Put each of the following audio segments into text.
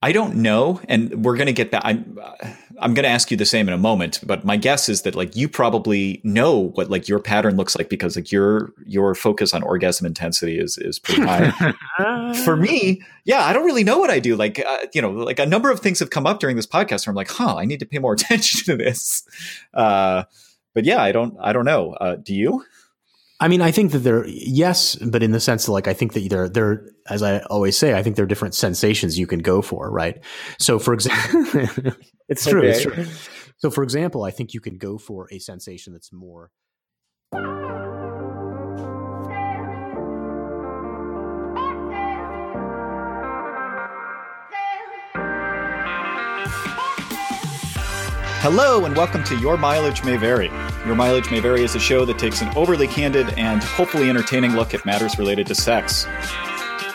I don't know, and we're going to get back. I'm I'm going to ask you the same in a moment, but my guess is that like you probably know what like your pattern looks like because like your your focus on orgasm intensity is is pretty high. For me, yeah, I don't really know what I do. Like uh, you know, like a number of things have come up during this podcast where I'm like, huh, I need to pay more attention to this. Uh, but yeah, I don't I don't know. Uh, do you? I mean, I think that they're yes, but in the sense that, like, I think that they're they're as I always say, I think there are different sensations you can go for, right? So, for example, it's true, okay. it's true. So, for example, I think you can go for a sensation that's more. Hello, and welcome to Your Mileage May Vary. Your Mileage May Vary is a show that takes an overly candid and hopefully entertaining look at matters related to sex.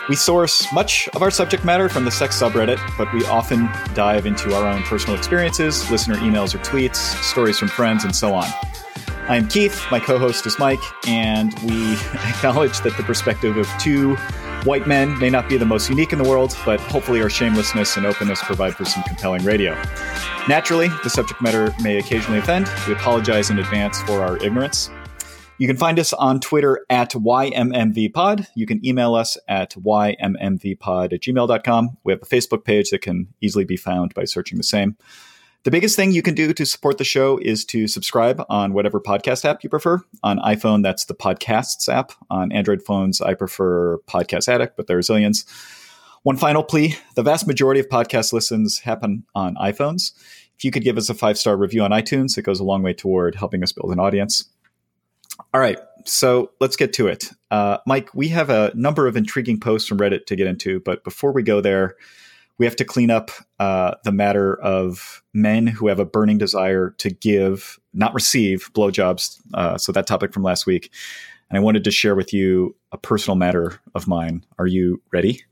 We source much of our subject matter from the sex subreddit, but we often dive into our own personal experiences, listener emails or tweets, stories from friends, and so on. I'm Keith, my co host is Mike, and we acknowledge that the perspective of two White men may not be the most unique in the world, but hopefully our shamelessness and openness provide for some compelling radio. Naturally, the subject matter may occasionally offend. We apologize in advance for our ignorance. You can find us on Twitter at YMMVPod. You can email us at YMMVPod at gmail.com. We have a Facebook page that can easily be found by searching the same. The biggest thing you can do to support the show is to subscribe on whatever podcast app you prefer. On iPhone, that's the Podcasts app. On Android phones, I prefer Podcast Addict, but there are zillions. One final plea the vast majority of podcast listens happen on iPhones. If you could give us a five star review on iTunes, it goes a long way toward helping us build an audience. All right, so let's get to it. Uh, Mike, we have a number of intriguing posts from Reddit to get into, but before we go there, we have to clean up uh, the matter of men who have a burning desire to give, not receive, blowjobs. Uh, so that topic from last week, and I wanted to share with you a personal matter of mine. Are you ready?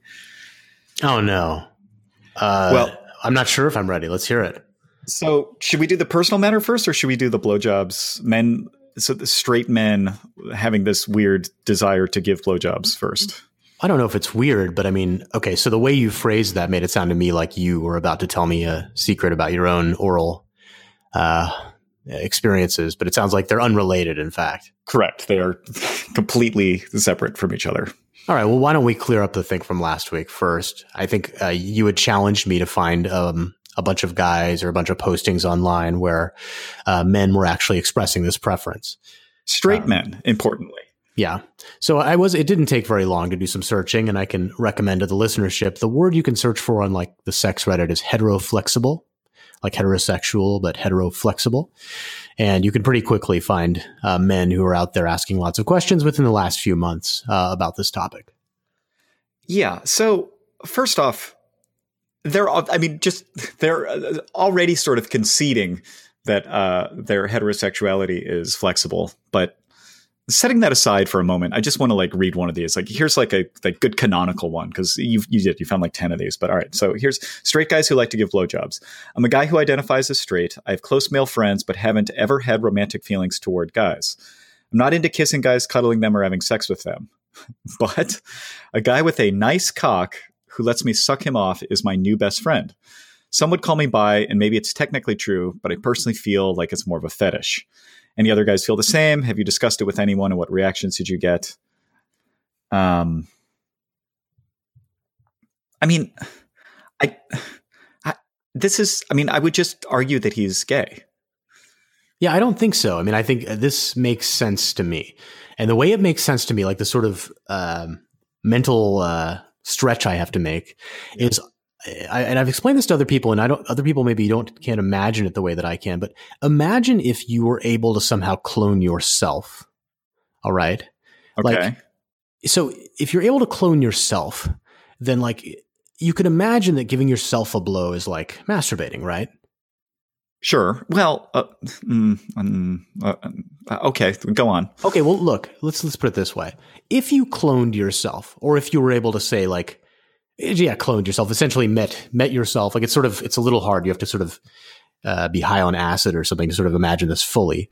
Oh no. Uh, well, I'm not sure if I'm ready. Let's hear it. So, should we do the personal matter first, or should we do the blowjobs? Men, so the straight men having this weird desire to give blowjobs first. I don't know if it's weird, but I mean, okay, so the way you phrased that made it sound to me like you were about to tell me a secret about your own oral uh, experiences, but it sounds like they're unrelated, in fact. Correct. They are completely separate from each other. All right. Well, why don't we clear up the thing from last week first? I think uh, you had challenged me to find um, a bunch of guys or a bunch of postings online where uh, men were actually expressing this preference. Straight um, men, importantly. Yeah. So I was, it didn't take very long to do some searching and I can recommend to the listenership the word you can search for on like the sex Reddit is heteroflexible, like heterosexual, but heteroflexible. And you can pretty quickly find uh, men who are out there asking lots of questions within the last few months uh, about this topic. Yeah. So first off, they're, I mean, just they're uh, already sort of conceding that uh, their heterosexuality is flexible, but setting that aside for a moment, I just want to like read one of these. Like here's like a like good canonical one because you you did you found like ten of these. But all right, so here's straight guys who like to give blowjobs. I'm a guy who identifies as straight. I have close male friends, but haven't ever had romantic feelings toward guys. I'm not into kissing guys, cuddling them, or having sex with them. but a guy with a nice cock who lets me suck him off is my new best friend. Some would call me bi, and maybe it's technically true, but I personally feel like it's more of a fetish. Any other guys feel the same? Have you discussed it with anyone, and what reactions did you get? Um, I mean, I, I this is. I mean, I would just argue that he's gay. Yeah, I don't think so. I mean, I think this makes sense to me, and the way it makes sense to me, like the sort of um, mental uh, stretch I have to make, yeah. is I, and I've explained this to other people, and I don't. Other people maybe don't can't imagine it the way that I can. But imagine if you were able to somehow clone yourself. All right. Okay. Like, so if you're able to clone yourself, then like you could imagine that giving yourself a blow is like masturbating, right? Sure. Well, uh, mm, mm, uh, uh, okay, go on. Okay. Well, look, let's let's put it this way: if you cloned yourself, or if you were able to say like yeah, cloned yourself, essentially met met yourself. Like it's sort of it's a little hard. You have to sort of uh, be high on acid or something to sort of imagine this fully.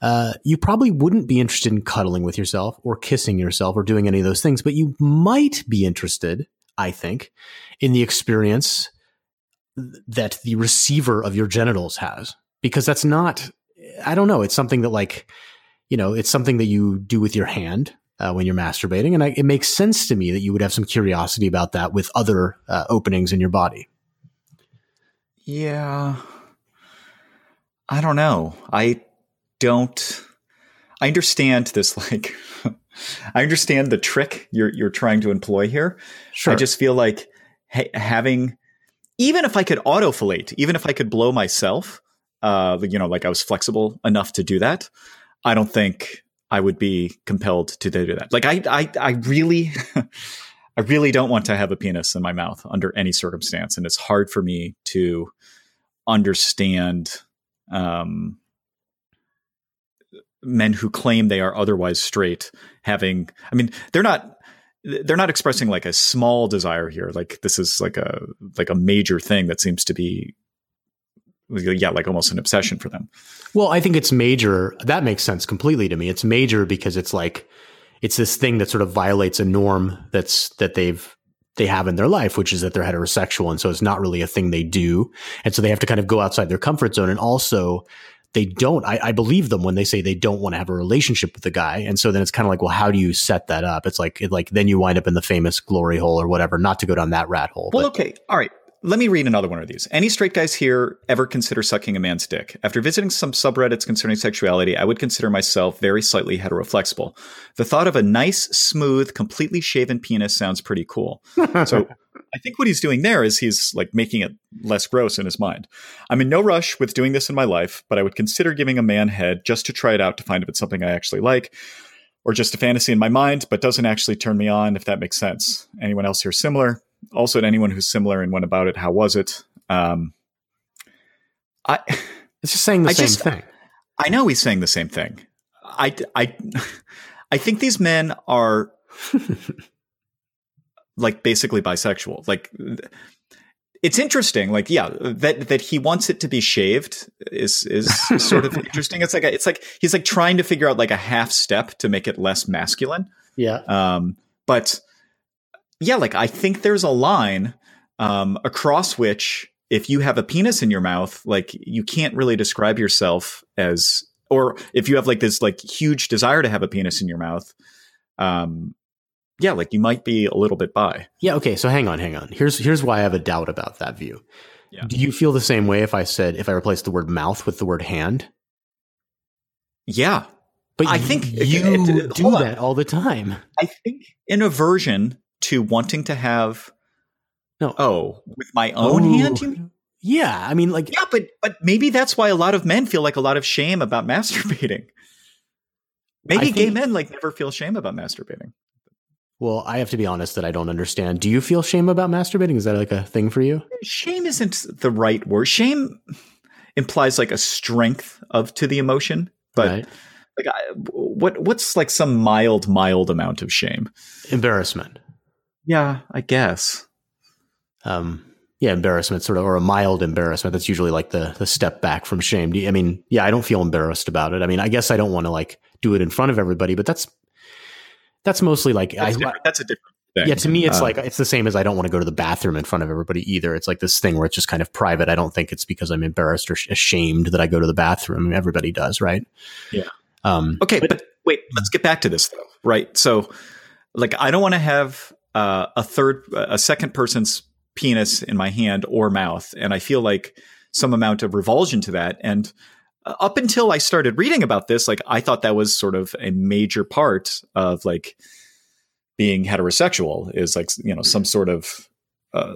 Uh, you probably wouldn't be interested in cuddling with yourself or kissing yourself or doing any of those things, but you might be interested, I think, in the experience that the receiver of your genitals has because that's not I don't know, it's something that like you know, it's something that you do with your hand uh, when you're masturbating and I, it makes sense to me that you would have some curiosity about that with other uh, openings in your body. Yeah. I don't know. I don't I understand this like I understand the trick you're you're trying to employ here. Sure. I just feel like ha- having even if I could autofellate, even if I could blow myself, uh, you know, like I was flexible enough to do that, I don't think I would be compelled to do that. Like I, I, I really, I really don't want to have a penis in my mouth under any circumstance, and it's hard for me to understand um, men who claim they are otherwise straight having. I mean, they're not they're not expressing like a small desire here like this is like a like a major thing that seems to be yeah like almost an obsession for them. Well i think it's major that makes sense completely to me. It's major because it's like it's this thing that sort of violates a norm that's that they've they have in their life which is that they're heterosexual. And so it's not really a thing they do. And so they have to kind of go outside their comfort zone. And also they don't I, I, believe them when they say they don't want to have a relationship with the guy. And so then it's kind of like well how do you set that up? It's like it, like then you wind up in the famous glory hole or whatever not to go down that rat hole well but. okay. All right let me read another one of these. Any straight guys here ever consider sucking a man's dick? After visiting some subreddits concerning sexuality, I would consider myself very slightly heteroflexible. The thought of a nice, smooth, completely shaven penis sounds pretty cool. So I think what he's doing there is he's like making it less gross in his mind. I'm in no rush with doing this in my life, but I would consider giving a man head just to try it out to find if it's something I actually like or just a fantasy in my mind, but doesn't actually turn me on, if that makes sense. Anyone else here similar? Also, to anyone who's similar and went about it, how was it? Um, I it's just saying the I same just, thing. I know he's saying the same thing. I, I, I think these men are like basically bisexual. Like it's interesting. Like yeah, that that he wants it to be shaved is is sort of interesting. It's like a, it's like he's like trying to figure out like a half step to make it less masculine. Yeah. Um, but yeah, like I think there's a line um, across which if you have a penis in your mouth, like you can't really describe yourself as, or if you have like this like huge desire to have a penis in your mouth, um, yeah, like you might be a little bit bi. Yeah. Okay. So hang on, hang on. Here's here's why I have a doubt about that view. Yeah. Do you feel the same way if I said if I replaced the word mouth with the word hand? Yeah. But I think you do that all the time. I think in aversion to wanting to have no. Oh with my own oh. hand you yeah i mean like yeah but but maybe that's why a lot of men feel like a lot of shame about masturbating. Maybe gay men like never feel shame about masturbating. Well i have to be honest that i don't understand. Do you feel shame about masturbating? Is that like a thing for you? Shame isn't the right word. Shame implies like a strength of to the emotion but right. like I, what what's like some mild mild amount of shame? Embarrassment yeah, I guess. Um, yeah, embarrassment, sort of, or a mild embarrassment. That's usually like the the step back from shame. I mean, yeah, I don't feel embarrassed about it. I mean, I guess I don't want to like do it in front of everybody, but that's that's mostly like that's, I, that's a different. Thing. Yeah, to me, it's uh, like it's the same as I don't want to go to the bathroom in front of everybody either. It's like this thing where it's just kind of private. I don't think it's because I'm embarrassed or ashamed that I go to the bathroom. Everybody does, right? Yeah. Um, okay, but, but wait, let's get back to this though, right? So, like, I don't want to have uh, a third, a second person's penis in my hand or mouth, and I feel like some amount of revulsion to that. And uh, up until I started reading about this, like I thought that was sort of a major part of like being heterosexual is like you know some sort of uh,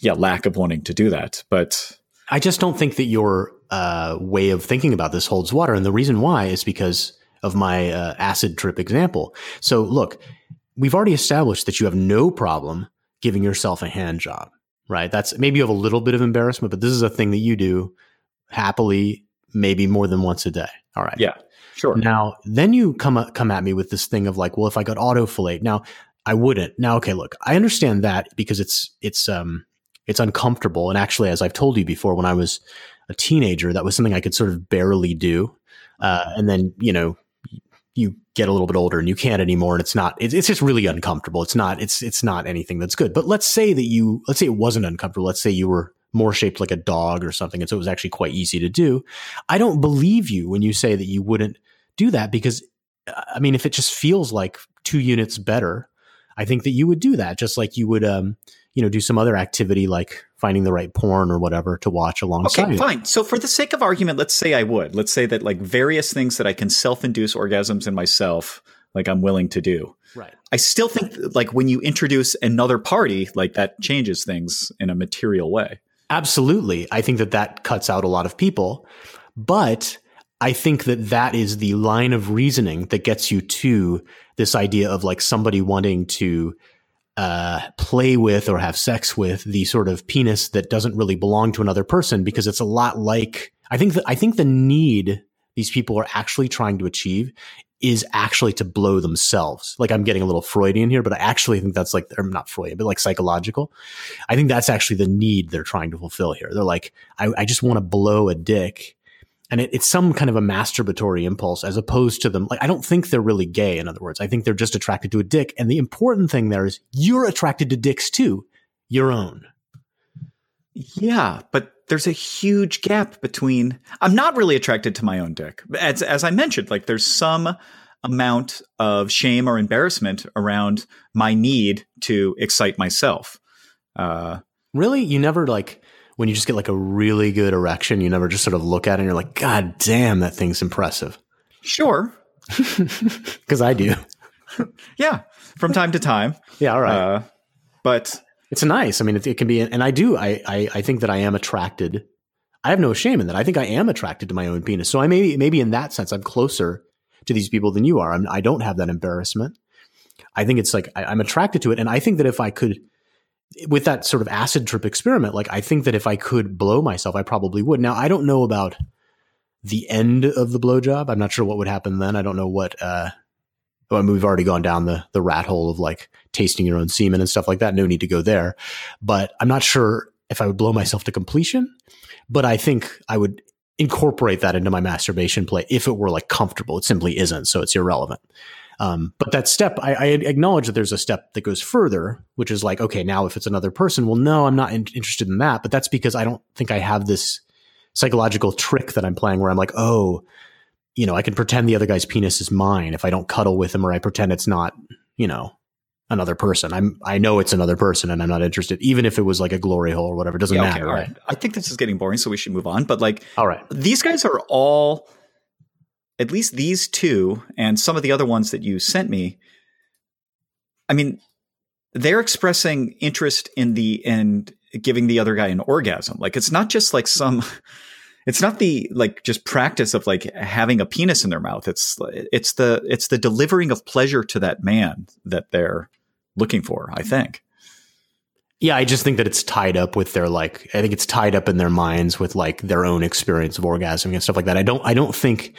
yeah lack of wanting to do that. But I just don't think that your uh, way of thinking about this holds water, and the reason why is because of my uh, acid trip example. So look, we've already established that you have no problem giving yourself a hand job, right? That's maybe you have a little bit of embarrassment, but this is a thing that you do happily, maybe more than once a day. All right. Yeah. Sure. Now, then you come come at me with this thing of like, well, if I got autofellate, now I wouldn't. Now, okay, look, I understand that because it's it's um it's uncomfortable, and actually, as I've told you before, when I was a teenager, that was something I could sort of barely do, uh, and then you know you get a little bit older and you can't anymore and it's not it's, it's just really uncomfortable it's not it's it's not anything that's good but let's say that you let's say it wasn't uncomfortable let's say you were more shaped like a dog or something. And so it was actually quite easy to do. I don't believe you when you say that you wouldn't do that because, I mean, if it just feels like two units better, I think that you would do that just like you would, um, you know, do some other activity like finding the right porn or whatever to watch alongside. Okay, fine. So for the sake of argument, let's say I would. Let's say that like various things that I can self-induce orgasms in myself, like I'm willing to do. Right. I still think like when you introduce another party, like that changes things in a material way. Absolutely. I think that that cuts out a lot of people, but I think that that is the line of reasoning that gets you to this idea of like somebody wanting to uh, play with or have sex with the sort of penis that doesn't really belong to another person because it's a lot like I think that I think the need these people are actually trying to achieve is actually to blow themselves. Like I'm getting a little Freudian here, but I actually think that's like, or not Freudian, but like psychological. I think that's actually the need they're trying to fulfill here. They're like, I, I just want to blow a dick. And it, it's some kind of a masturbatory impulse as opposed to them. Like, I don't think they're really gay. In other words, I think they're just attracted to a dick. And the important thing there is you're attracted to dicks too, your own. Yeah, but there's a huge gap between I'm not really attracted to my own dick. As as I mentioned, like there's some amount of shame or embarrassment around my need to excite myself. Uh, really, you never like when you just get like a really good erection, you never just sort of look at it and you're like, God damn, that thing's impressive. Sure, because I do. yeah, from time to time. Yeah, all right. Uh, but it's nice. I mean, it, it can be, and I do. I, I I think that I am attracted. I have no shame in that. I think I am attracted to my own penis. So I maybe maybe in that sense, I'm closer to these people than you are. I'm, I do not have that embarrassment. I think it's like I, I'm attracted to it, and I think that if I could, with that sort of acid trip experiment, like I think that if I could blow myself, I probably would. Now I don't know about the end of the blowjob. I'm not sure what would happen then. I don't know what. uh I mean, we've already gone down the the rat hole of like tasting your own semen and stuff like that. No need to go there. But I'm not sure if I would blow myself to completion. But I think I would incorporate that into my masturbation play if it were like comfortable. It simply isn't, so it's irrelevant. Um, but that step, I, I, acknowledge that there's a step that goes further, which is like, okay, now if it's another person, well, no, I'm not in- interested in that. But that's because I don't think I have this psychological trick that I'm playing where I'm like, oh, you know, I can pretend the other guy's penis is mine if I don't cuddle with him or I pretend it's not, you know, another person. I'm I know it's another person and I'm not interested, even if it was like a glory hole or whatever. It doesn't yeah, matter. Okay, right? I think this is getting boring, so we should move on. But like all right. These guys are all at least these two and some of the other ones that you sent me. I mean, they're expressing interest in the and giving the other guy an orgasm. Like it's not just like some it's not the like just practice of like having a penis in their mouth it's it's the it's the delivering of pleasure to that man that they're looking for i think yeah i just think that it's tied up with their like i think it's tied up in their minds with like their own experience of orgasm and stuff like that i don't i don't think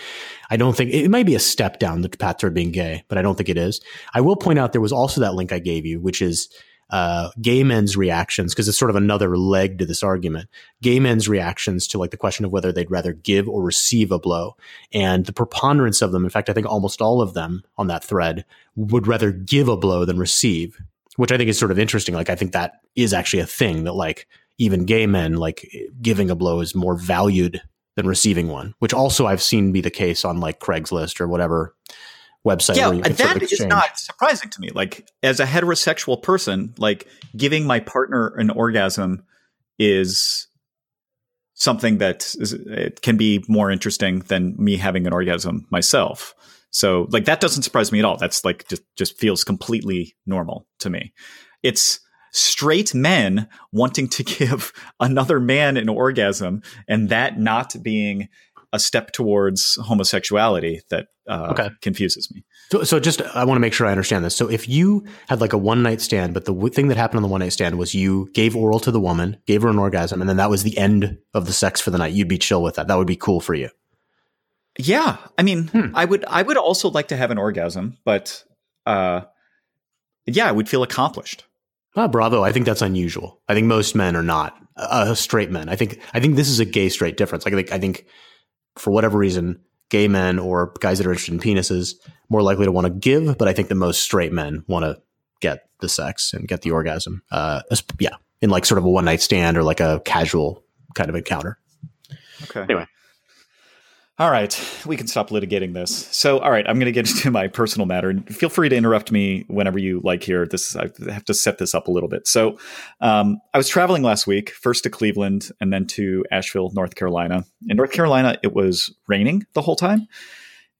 i don't think it might be a step down the path toward being gay but i don't think it is i will point out there was also that link i gave you which is uh, gay men's reactions, because it's sort of another leg to this argument. Gay men's reactions to like the question of whether they'd rather give or receive a blow, and the preponderance of them, in fact, I think almost all of them on that thread would rather give a blow than receive, which I think is sort of interesting. Like I think that is actually a thing that like even gay men like giving a blow is more valued than receiving one, which also I've seen be the case on like Craigslist or whatever website. Yeah, that is not surprising to me. Like as a heterosexual person, like giving my partner an orgasm is something that is, it can be more interesting than me having an orgasm myself. So like that doesn't surprise me at all. That's like just just feels completely normal to me. It's straight men wanting to give another man an orgasm and that not being a step towards homosexuality that uh, okay. confuses me. So, so just I want to make sure I understand this. So, if you had like a one night stand, but the w- thing that happened on the one night stand was you gave oral to the woman, gave her an orgasm, and then that was the end of the sex for the night, you'd be chill with that. That would be cool for you. Yeah, I mean, hmm. I would I would also like to have an orgasm, but uh, yeah, I would feel accomplished. Ah, bravo! I think that's unusual. I think most men are not uh, straight men. I think I think this is a gay straight difference. Like, I think I think for whatever reason, gay men or guys that are interested in penises more likely to want to give, but I think the most straight men want to get the sex and get the orgasm. Uh, yeah, in like sort of a one night stand or like a casual kind of encounter. Okay. Anyway. All right, we can stop litigating this. So, all right, I'm going to get into my personal matter, and feel free to interrupt me whenever you like. Here, this I have to set this up a little bit. So, um, I was traveling last week, first to Cleveland, and then to Asheville, North Carolina. In North Carolina, it was raining the whole time,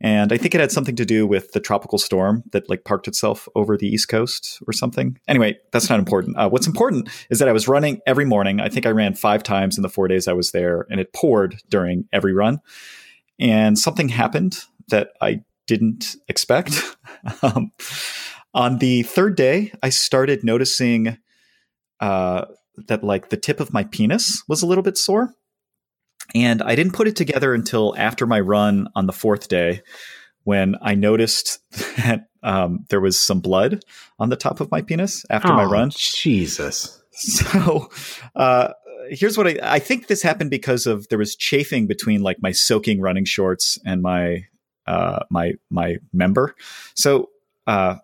and I think it had something to do with the tropical storm that like parked itself over the East Coast or something. Anyway, that's not important. Uh, what's important is that I was running every morning. I think I ran five times in the four days I was there, and it poured during every run and something happened that I didn't expect. um, on the third day, I started noticing uh, that like the tip of my penis was a little bit sore, and I didn't put it together until after my run on the fourth day, when I noticed that um, there was some blood on the top of my penis after oh, my run. Jesus. So, uh, here's what I, I think this happened because of there was chafing between like my soaking running shorts and my uh, my my member. So uh,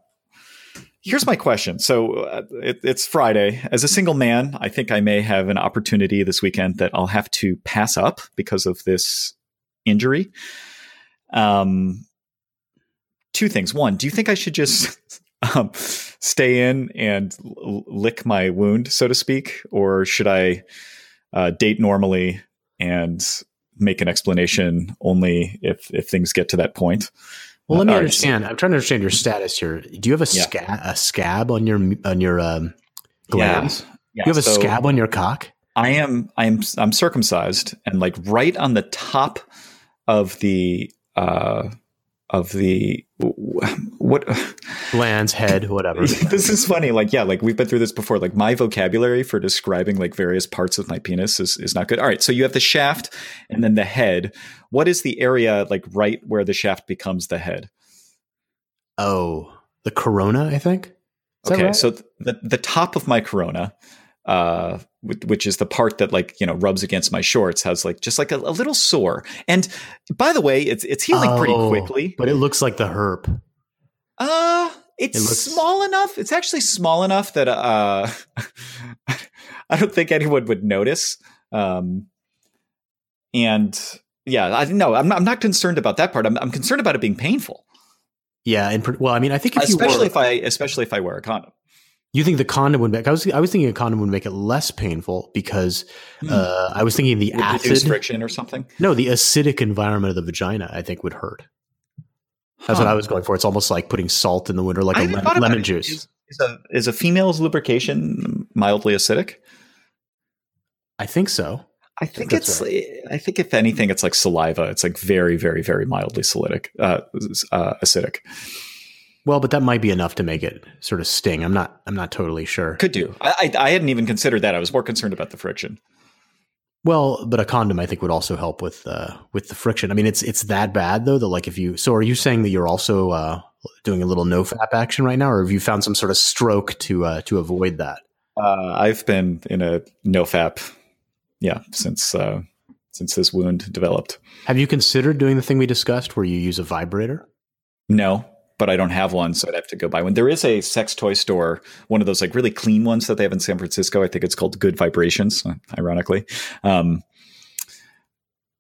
here's my question. So uh, it, it's Friday. As a single man, I think I may have an opportunity this weekend that I'll have to pass up because of this injury. Um, two things. One, do you think I should just um, stay in and l- lick my wound, so to speak, or should I uh, date normally and make an explanation only if if things get to that point? Well, let me Uh, understand. I'm trying to understand your status here. Do you have a Yeah. scab a scab on your on your um, glands? Yeah, you have a so scab on your cock? I am I am I'm circumcised and like right on the top of the uh of the what lands head, whatever. this is funny like yeah like we've been through this before like my vocabulary for describing like various parts of my penis is, is not good all right so you have the shaft and then the head what is the area like right where the shaft becomes the head oh, the corona, I think. Is okay right? so th- the the top of my corona uh which is the part that like you know rubs against my shorts has like just like a, a little sore. And by the way it's it's healing pretty Oh, quickly. but it looks like the herp. uh it's It looks- small enough it's actually small enough that uh i don't think anyone would notice. Um and yeah i no i'm not, I'm not concerned about that part. I'm, I'm concerned about it being painful. Yeah, and pr- well, I mean, I think if you especially wore, if i especially if i wear a condom you think the condom would make, I was I was thinking a condom would make it less painful because uh, I was thinking the. Would acid, friction or something no, the acidic environment of the vagina, I think would hurt. That's what I was going for. It's almost like putting salt in the winter, like I a lemon, lemon juice. Is, is a is a female's lubrication mildly acidic? I think so. I think it's. I think if anything, it's like saliva. It's like very, very, very mildly acidic. Uh, uh, acidic Well, but that might be enough to make it sort of sting. I'm not. I'm not totally sure. could do. I, I I hadn't even considered that. I was more concerned about the friction. Well, but a condom I think would also help with uh, with the friction. I mean, it's it's that bad though. That like if you so are you saying that you're also uh, doing a little no fap action right now, or have you found some sort of stroke to uh, to avoid that? Uh, I've been in a no fap, yeah, since uh, since this wound developed. Have you considered doing the thing we discussed where you use a vibrator? No, but I don't have one, so I'd have to go buy one. There is a sex toy store, one of those like really clean ones that they have in San Francisco. I think it's called Good Vibrations, ironically. Um,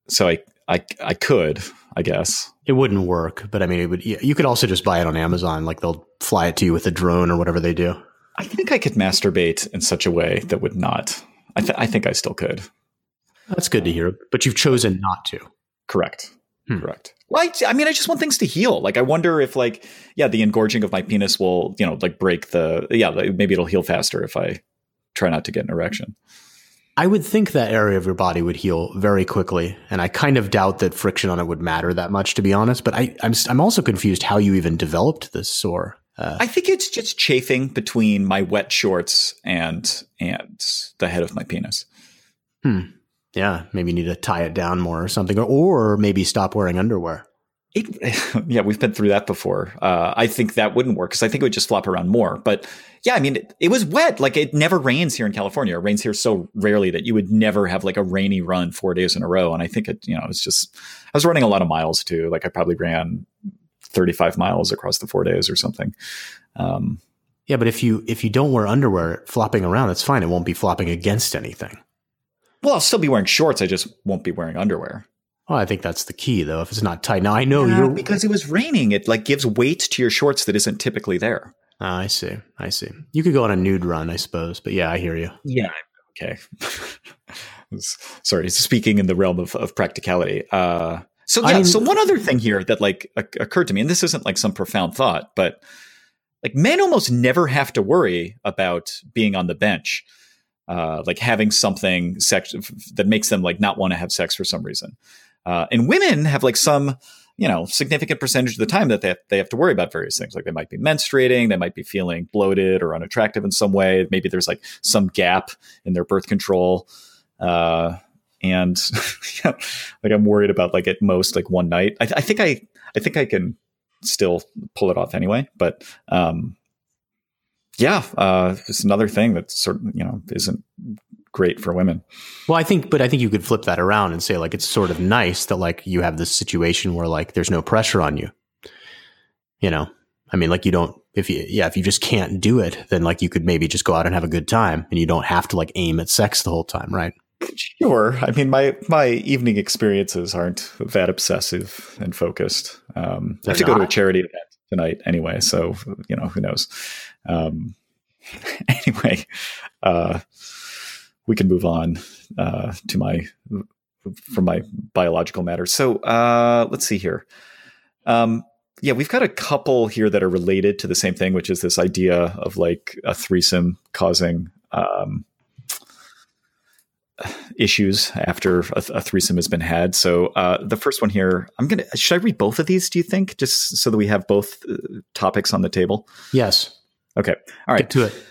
so I, I, I could, I guess. It wouldn't work, but I mean, it would. You you could also just buy it on Amazon. Like they'll fly it to you with a drone or whatever they do. I think I could masturbate in such a way that would not. I, th- I think I still could. That's good to hear. But you've chosen not to. Correct. Hmm. Correct. Well, I, I mean, I just want things to heal. Like, I wonder if, like, yeah, the engorging of my penis will, you know, like break the, yeah, maybe it'll heal faster if I try not to get an erection. I would think that area of your body would heal very quickly, and I kind of doubt that friction on it would matter that much, to be honest. But I, I'm I'm also confused how you even developed this sore. Uh, I think it's just chafing between my wet shorts and and the head of my penis. Yeah, maybe you need to tie it down more or something, or, or maybe stop wearing underwear. It, yeah, we've been through that before. Uh, I think that wouldn't work because I think it would just flop around more. But yeah, I mean, it, it was wet. Like it never rains here in California. It rains here so rarely that you would never have like a rainy run four days in a row. And I think it, you know, it was just I was running a lot of miles too. Like I probably ran thirty five miles across the four days or something. Um, Yeah, but if you if you don't wear underwear flopping around, that's fine. It won't be flopping against anything. Well, I'll still be wearing shorts. I just won't be wearing underwear. Well, I think that's the key, though. If it's not tight, now I know Yeah, you're because it was raining. It like gives weight to your shorts that isn't typically there. Ah, I see. I see. You could go on a nude run, I suppose. But yeah, I hear you. Yeah. Okay. Sorry, speaking in the realm of, of practicality. Uh, so yeah. mean- so one other thing here that like occurred to me, and this isn't like some profound thought, but like men almost never have to worry about being on the bench, uh, like having something sex that makes them like not want to have sex for some reason. Uh, and women have like some, you know, significant percentage of the time that they have, they have to worry about various things. Like they might be menstruating, they might be feeling bloated or unattractive in some way. Maybe there's like some gap in their birth control. Uh, and yeah, like I'm worried about like at most like one night. I, I think I, I think I can still pull it off anyway. But um, yeah, uh, it's another thing that sort of you know isn't great for women. Well, I think, but I think you could flip that around and say like it's sort of nice that like you have this situation where like there's no pressure on you. You know, I mean, like you don't if you yeah if you just can't do it, then like you could maybe just go out and have a good time, and you don't have to like aim at sex the whole time, right? Sure. I mean, my my evening experiences aren't that obsessive and focused. Um, I have to They're go to a charity event tonight anyway, so you know who knows. Um, anyway, uh, we can move on uh, to my from my biological matter. So uh, let's see here. Um, yeah, we've got a couple here that are related to the same thing, which is this idea of like a threesome causing um, issues after a, a threesome has been had. So uh, the first one here, I'm gonna. Should I read both of these? Do you think, just so that we have both uh, topics on the table? Yes. Okay. All right. Get to it.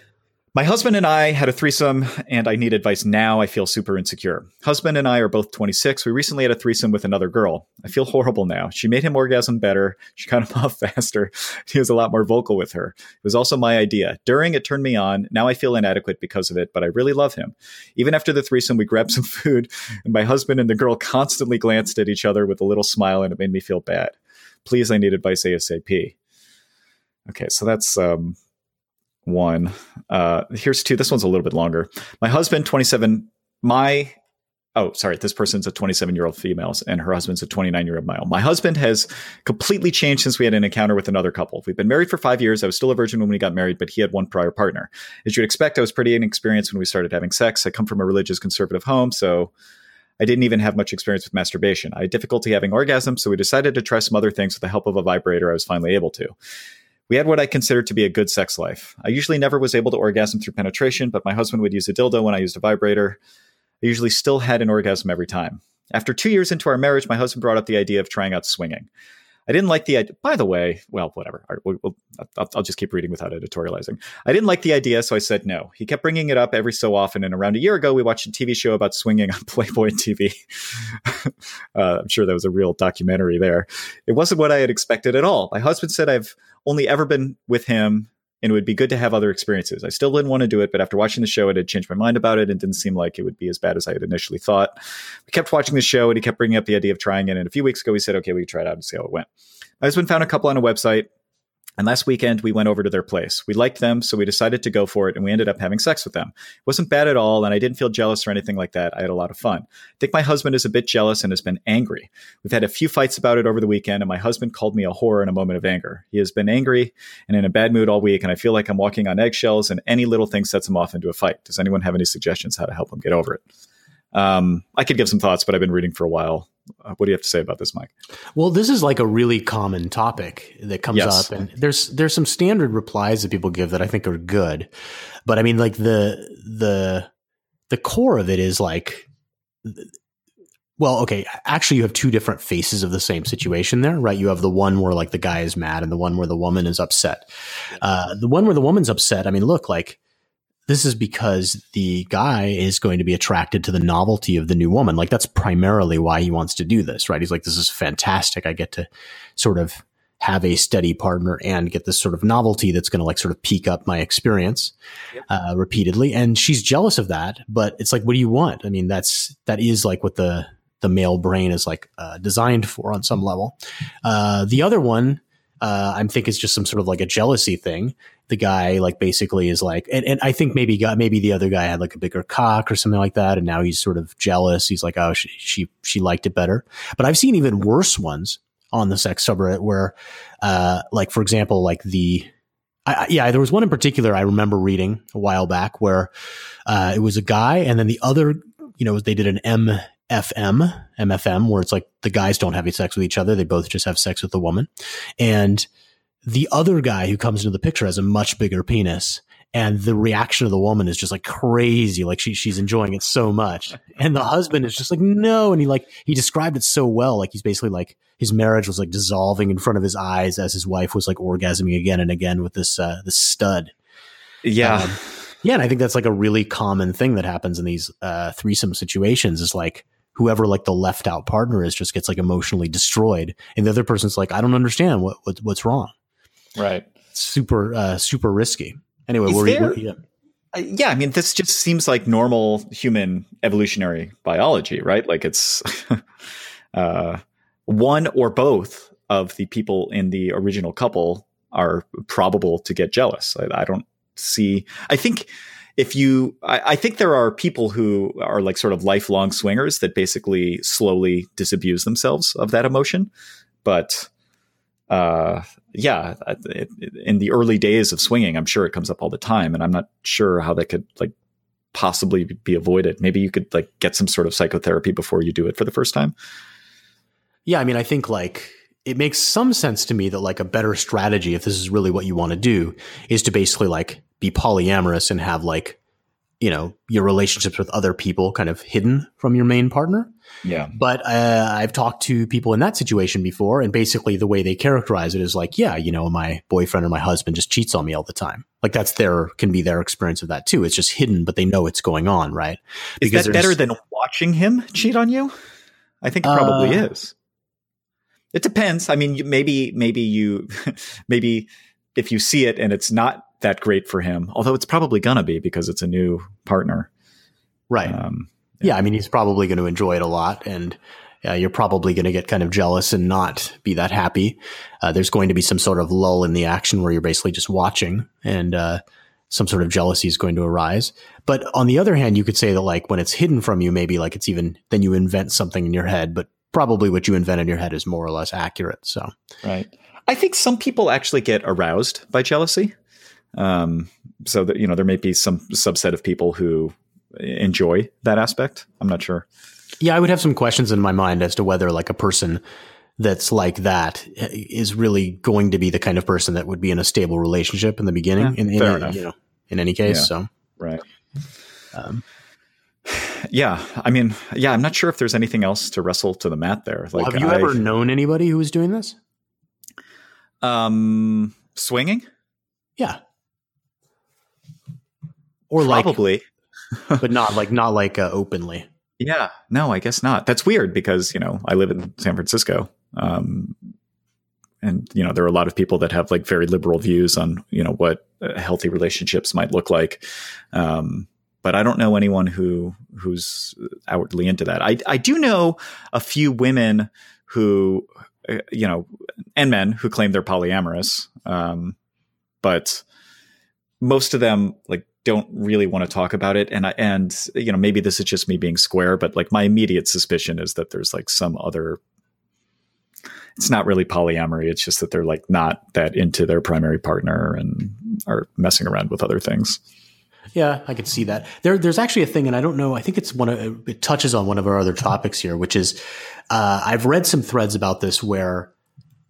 My husband and I had a threesome, and I need advice now. I feel super insecure. Husband and I are both 26. We recently had a threesome with another girl. I feel horrible now. She made him orgasm better. She got him off faster. He was a lot more vocal with her. It was also my idea. During, it turned me on. Now I feel inadequate because of it, but I really love him. Even after the threesome, we grabbed some food, and my husband and the girl constantly glanced at each other with a little smile, and it made me feel bad. Please, I need advice ASAP. Okay, so that's um, one. Uh, here's two. This one's a little bit longer. My husband, 27. My oh, sorry. This person's a 27 year old female, and her husband's a 29 year old male. My husband has completely changed since we had an encounter with another couple. We've been married for five years. I was still a virgin when we got married, but he had one prior partner. As you'd expect, I was pretty inexperienced when we started having sex. I come from a religious conservative home, so I didn't even have much experience with masturbation. I had difficulty having orgasms, so we decided to try some other things with the help of a vibrator. I was finally able to. We had what I considered to be a good sex life. I usually never was able to orgasm through penetration, but my husband would use a dildo when I used a vibrator. I usually still had an orgasm every time. After two years into our marriage, my husband brought up the idea of trying out swinging. I didn't like the idea. By the way, well, whatever. I'll, I'll just keep reading without editorializing. I didn't like the idea, so I said no. He kept bringing it up every so often, and around a year ago, we watched a TV show about swinging on Playboy TV. uh, I'm sure that was a real documentary there. It wasn't what I had expected at all. My husband said I've only ever been with him and it would be good to have other experiences. I still didn't want to do it, but after watching the show, it had changed my mind about it and didn't seem like it would be as bad as I had initially thought. We kept watching the show and he kept bringing up the idea of trying it. And a few weeks ago, we said, okay, we can try it out and see how it went. My husband found a couple on a website. And last weekend, we went over to their place. We liked them, so we decided to go for it, and we ended up having sex with them. It wasn't bad at all, and I didn't feel jealous or anything like that. I had a lot of fun. I think my husband is a bit jealous and has been angry. We've had a few fights about it over the weekend, and my husband called me a whore in a moment of anger. He has been angry and in a bad mood all week, and I feel like I'm walking on eggshells, and any little thing sets him off into a fight. Does anyone have any suggestions how to help him get over it? Um, I could give some thoughts, but I've been reading for a while. Uh, what do you have to say about this, Mike? Well, this is like a really common topic that comes Yes. up, and there's there's some standard replies that people give that I think are good, but I mean, like the the the core of it is like, well, okay, actually, you have two different faces of the same situation there, right? You have the one where like the guy is mad, and the one where the woman is upset. Uh, the one where the woman's upset, I mean, look, like this is because the guy is going to be attracted to the novelty of the new woman. Like that's primarily why he wants to do this, right? He's like, this is fantastic. I get to sort of have a steady partner and get this sort of novelty that's going to like sort of peak up my experience Yep. uh, repeatedly. And she's jealous of that, but it's like, what do you want? I mean, that's that is like what the the male brain is like uh, designed for on some level. Uh, the other one. Uh, I'm think is just some sort of like a jealousy thing, the guy like basically is like, and, and I think maybe got maybe the other guy had like a bigger cock or something like that, and now he's sort of jealous. He's like, oh, she she, she liked it better. But I've seen even worse ones on the sex subreddit where, uh, like for example, like the I, yeah, there was one in particular I remember reading a while back where uh, it was a guy, and then the other, you know, they did an MFM, MFM, where it's like the guys don't have sex with each other; they both just have sex with the woman, and the other guy who comes into the picture has a much bigger penis, and the reaction of the woman is just like crazy like she she's enjoying it so much. And the husband is just like no and he like he described it so well like he's basically like his marriage was like dissolving in front of his eyes as his wife was like orgasming again and again with this uh this stud. Yeah. Um, yeah and i think that's like a really common thing that happens in these uh threesome situations is like whoever like the left out partner is just gets like emotionally destroyed and the other person's like i don't understand. What, what what's wrong right super uh super risky Anyway, we're, there, we're, yeah. Uh, yeah, I mean, this just seems like normal human evolutionary biology, right? Like it's uh, one or both of the people in the original couple are probable to get jealous. I, I don't see. I think if you, I, I, think there are people who are like sort of lifelong swingers that basically slowly disabuse themselves of that emotion, but uh, yeah, in the early days of swinging, I'm sure it comes up all the time, and I'm not sure how that could like possibly be avoided. Maybe you could like get some sort of psychotherapy before you do it for the first time. Yeah, I mean, I think like it makes some sense to me that like a better strategy, if this is really what you want to do, is to basically like be polyamorous and have like you know your relationships with other people kind of hidden from your main partner. Yeah. But uh, I've talked to people in that situation before, and basically the way they characterize it is like, yeah, you know, my boyfriend or my husband just cheats on me all the time. Like that's their can be their experience of that too. It's just hidden, but they know it's going on, right? Is because that better than watching him cheat on you? I think it probably uh, is. It depends. I mean, maybe maybe you maybe if you see it and it's not that great for him, although it's probably gonna be because it's a new partner, right? Um, yeah, I mean, he's probably going to enjoy it a lot, and uh, you're probably going to get kind of jealous and not be that happy. Uh, there's going to be some sort of lull in the action where you're basically just watching, and uh, some sort of jealousy is going to arise. But on the other hand, you could say that like when it's hidden from you, maybe like it's even then you invent something in your head, but probably what you invent in your head is more or less accurate. So, right. I think some people actually get aroused by jealousy. Um, so that you know, there may be some subset of people who enjoy that aspect. I'm not sure. Yeah, I would have some questions in my mind as to whether like a person that's like that is really going to be the kind of person that would be in a stable relationship in the beginning. Yeah, in, in, fair enough. You know, in any case, yeah, so right. Um, yeah, I mean, yeah, I'm not sure if there's anything else to wrestle to the mat there. Like, well, have you I, ever known anybody who was doing this? Um, swinging. Yeah. Or probably. Like, but not like not like uh, openly. Yeah, no, I guess not. That's weird because you know I live in San Francisco, um, and you know there are a lot of people that have like very liberal views on you know what healthy relationships might look like. Um, but I don't know anyone who who's outwardly into that. I I do know a few women who uh, you know and men who claim they're polyamorous, um, but most of them like don't really want to talk about it and I, and you know maybe this is just me being square but like my immediate suspicion is that there's like some other it's not really polyamory it's just that they're like not that into their primary partner and are messing around with other things. Yeah i could see that. There there's actually a thing and i don't know i think it's one of it touches on one of our other topics here which is uh, i've read some threads about this where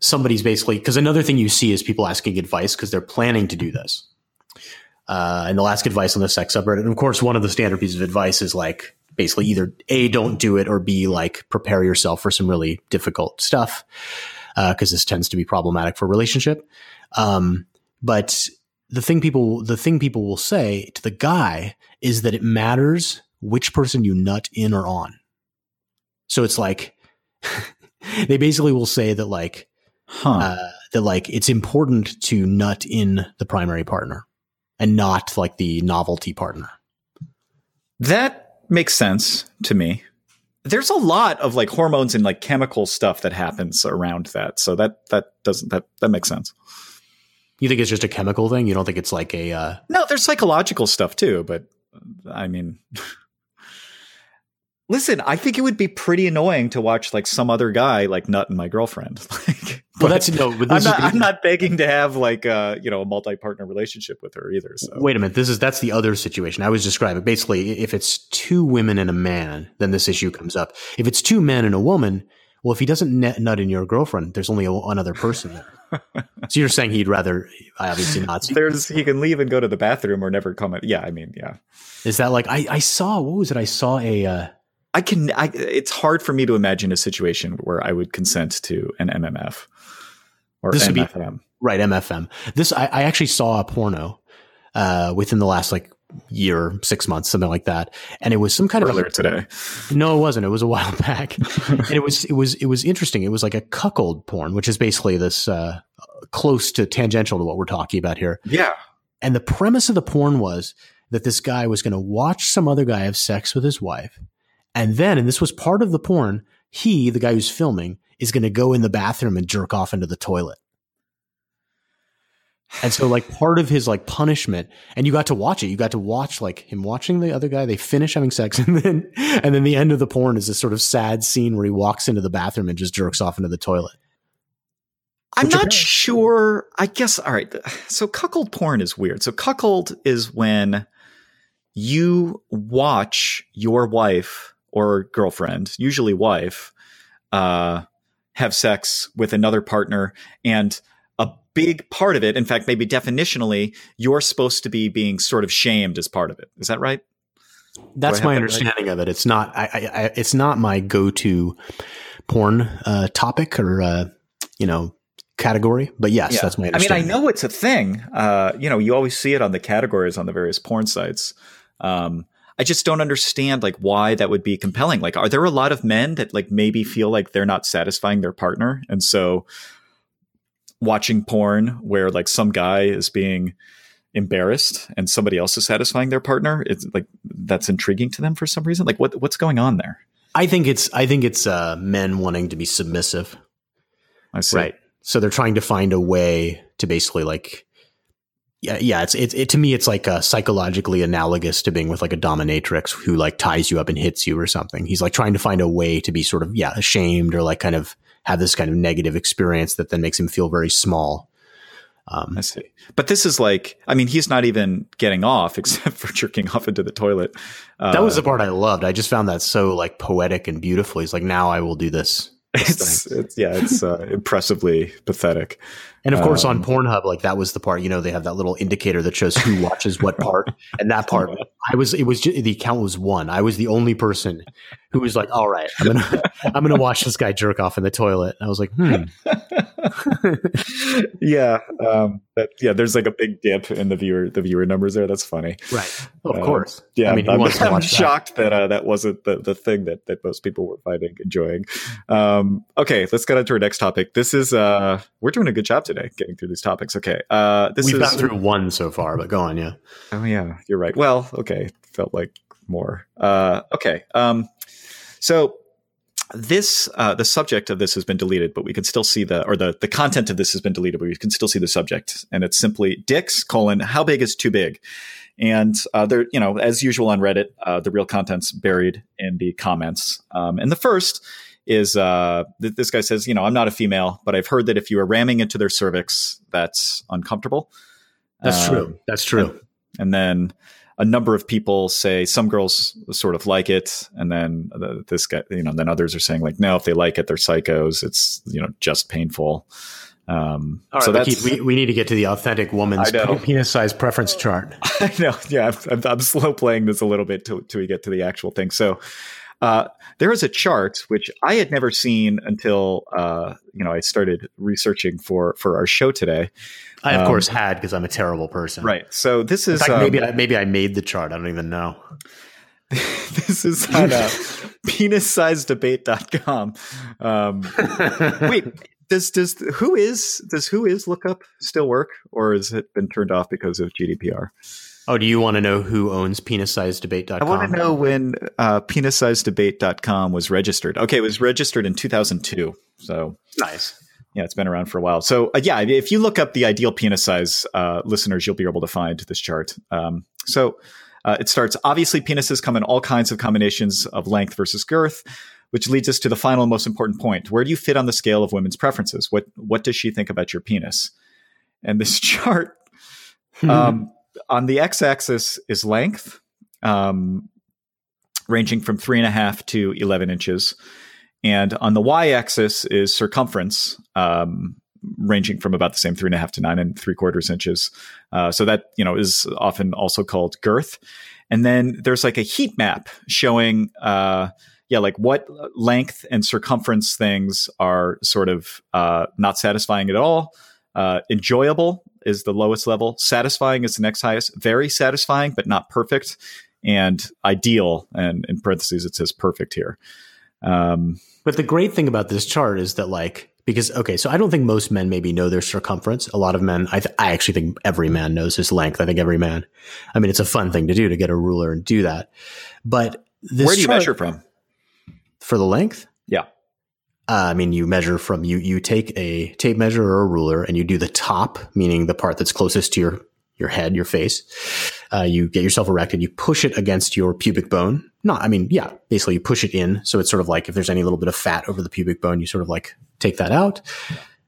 somebody's basically because another thing you see is people asking advice because they're planning to do this uh, and they'll ask advice on the sex subreddit. And of course, one of the standard pieces of advice is like basically either A, don't do it, or B, like prepare yourself for some really difficult stuff. Uh, cause this tends to be problematic for relationship. Um, but the thing people, the thing people will say to the guy is that it matters which person you nut in or on. So it's like, they basically will say that like, huh. uh, that like it's important to nut in the primary partner and not like the novelty partner. That makes sense to me. There's a lot of like hormones and like chemical stuff that happens around that. So that that doesn't that that makes sense. You think it's just a chemical thing? You don't think it's like a uh, No, there's psychological stuff too, but I mean Listen, I think it would be pretty annoying to watch like some other guy like nut and my girlfriend. like, well, that's no. I'm not, I'm not begging to have like uh, you know a multi-partner relationship with her either. So wait a minute, this is that's the other situation I was describing. Basically, if it's two women and a man, then this issue comes up. If it's two men and a woman, well, if he doesn't nut in your girlfriend, there's only a, another person there. so you're saying he'd rather obviously not. See. There's he can leave and go to the bathroom or never come. Yeah, I mean, yeah. Is that like I I saw what was it? I saw a. Uh, I can. I, it's hard for me to imagine a situation where I would consent to an MMF or this MFM. Be, right, MFM. This I, I actually saw a porno uh, within the last like year, six months, something like that, and it was some kind Earlier of earlier today. No, it wasn't. It was a while back, and it was it was it was interesting. It was like a cuckold porn, which is basically this uh, close to tangential to what we're talking about here. Yeah. And the premise of the porn was that this guy was going to watch some other guy have sex with his wife and then, and this was part of the porn, he, the guy who's filming, is going to go in the bathroom and jerk off into the toilet. And so, like, part of his like punishment, and you got to watch it. You got to watch like him watching the other guy. They finish having sex, and then, and then the end of the porn is this sort of sad scene where he walks into the bathroom and just jerks off into the toilet. I'm not sure. I guess. All right. So, cuckold porn is weird. So, cuckold is when you watch your wife or girlfriend, usually wife, uh, have sex with another partner. And a big part of it, in fact, maybe definitionally, you're supposed to be being sort of shamed as part of it. Is that right? That's my understanding right? of it. It's not. I, I, it's not my go-to porn uh, topic or uh, you know category. But yes, yeah. that's my. I mean, I know it's a thing. Uh, you know, you always see it on the categories on the various porn sites. Um, I just don't understand like why that would be compelling. Like, are there a lot of men that like maybe feel like they're not satisfying their partner, and so watching porn where like some guy is being embarrassed and somebody else is satisfying their partner, it's like that's intriguing to them for some reason. Like, what what's going on there? I think it's I think it's uh, men wanting to be submissive. I see. Right. So they're trying to find a way to basically like yeah, yeah. It's it, it to me. It's like uh, psychologically analogous to being with like a dominatrix who like ties you up and hits you or something. He's like trying to find a way to be sort of yeah ashamed or like kind of have this kind of negative experience that then makes him feel very small. Um, I see. But this is like, I mean, he's not even getting off except for jerking off into the toilet. Uh, that was the part I loved. I just found that so like poetic and beautiful. He's like, now I will do this. It's, it's, yeah, it's uh, impressively pathetic. And of course, um, on Pornhub, like that was the part. You know, they have that little indicator that shows who watches what part, and that part, I was. It was just, the account was one. I was the only person who was like, "All right, I'm gonna, I'm gonna watch this guy jerk off in the toilet." And I was like, "Hmm." yeah, um, that, yeah. There's like a big dip in the viewer, the viewer numbers there. That's funny, right? Of uh, course. Yeah, I mean, I'm, I'm shocked that that, uh, that wasn't the, the thing that that most people were finding enjoying. Um, okay, let's get on to our next topic. This is uh, we're doing a good job today getting through these topics. Okay. Uh, this We've is, got through one so far, but go on. Yeah. Oh, yeah. You're right. Well, okay. Felt like more. Uh, okay. Um, so this uh, the subject of this has been deleted, but we can still see the or the the content of this has been deleted, but we can still see the subject, and it's simply dicks colon how big is too big, and uh, there you know as usual on Reddit, uh, the real content's buried in the comments, um, and the first is uh, th- this guy says, you know, I'm not a female, but I've heard that if you are ramming into their cervix, that's uncomfortable. That's um, true. That's true. And, and, then a number of people say some girls sort of like it, and then the, this guy, you know, then others are saying like, no, if they like it, they're psychos. It's you know just painful. Um, All right, so that's, we, we need to get to the authentic woman's penis size preference chart. I know. Yeah, I'm, I'm, slow playing this a little bit till, till we get to the actual thing. So, uh, there is a chart which I had never seen until uh, you know I started researching for for our show today. I of um, course had because I'm a terrible person. Right. So this is fact, um, maybe I, maybe I made the chart. I don't even know. this is on uh, penissizedebate.com. Um, wait, does does WHOIS does WHOIS lookup still work or has it been turned off because of GDPR? Oh, do you want to know who owns penissizedebate.com? I want to know when uh, penissizedebate.com was registered. Okay, it was registered in 2002. So nice. Yeah, it's been around for a while. So uh, yeah, if you look up the ideal penis size, uh, listeners, you'll be able to find this chart. Um, so uh, it starts obviously penises come in all kinds of combinations of length versus girth, which leads us to the final most important point. Where do you fit on the scale of women's preferences? What what does she think about your penis? And this chart um, on the x-axis is length, um, ranging from three and a half to eleven inches, and on the y-axis is circumference, um, ranging from about the same three and a half to nine and three quarters inches. Uh, so that you know is often also called girth. And then there's like a heat map showing, uh, yeah, like what length and circumference things are sort of uh, not satisfying at all. Uh, enjoyable is the lowest level. Satisfying is the next highest. Very satisfying, but not perfect. And ideal, and in parentheses it says perfect here. Um, but the great thing about this chart is that like because okay, so I don't think most men maybe know their circumference. A lot of men, I, th- I actually think every man knows his length. I think every man. I mean, it's a fun thing to do to get a ruler and do that. But where do you measure from for the length? Yeah, uh, I mean, you measure from you you take a tape measure or a ruler and you do the top, meaning the part that's closest to your your head, your face. Uh, you get yourself erected. You push it against your pubic bone. Not, I mean, yeah, basically you push it in. So it's sort of like if there's any little bit of fat over the pubic bone, you sort of like take that out,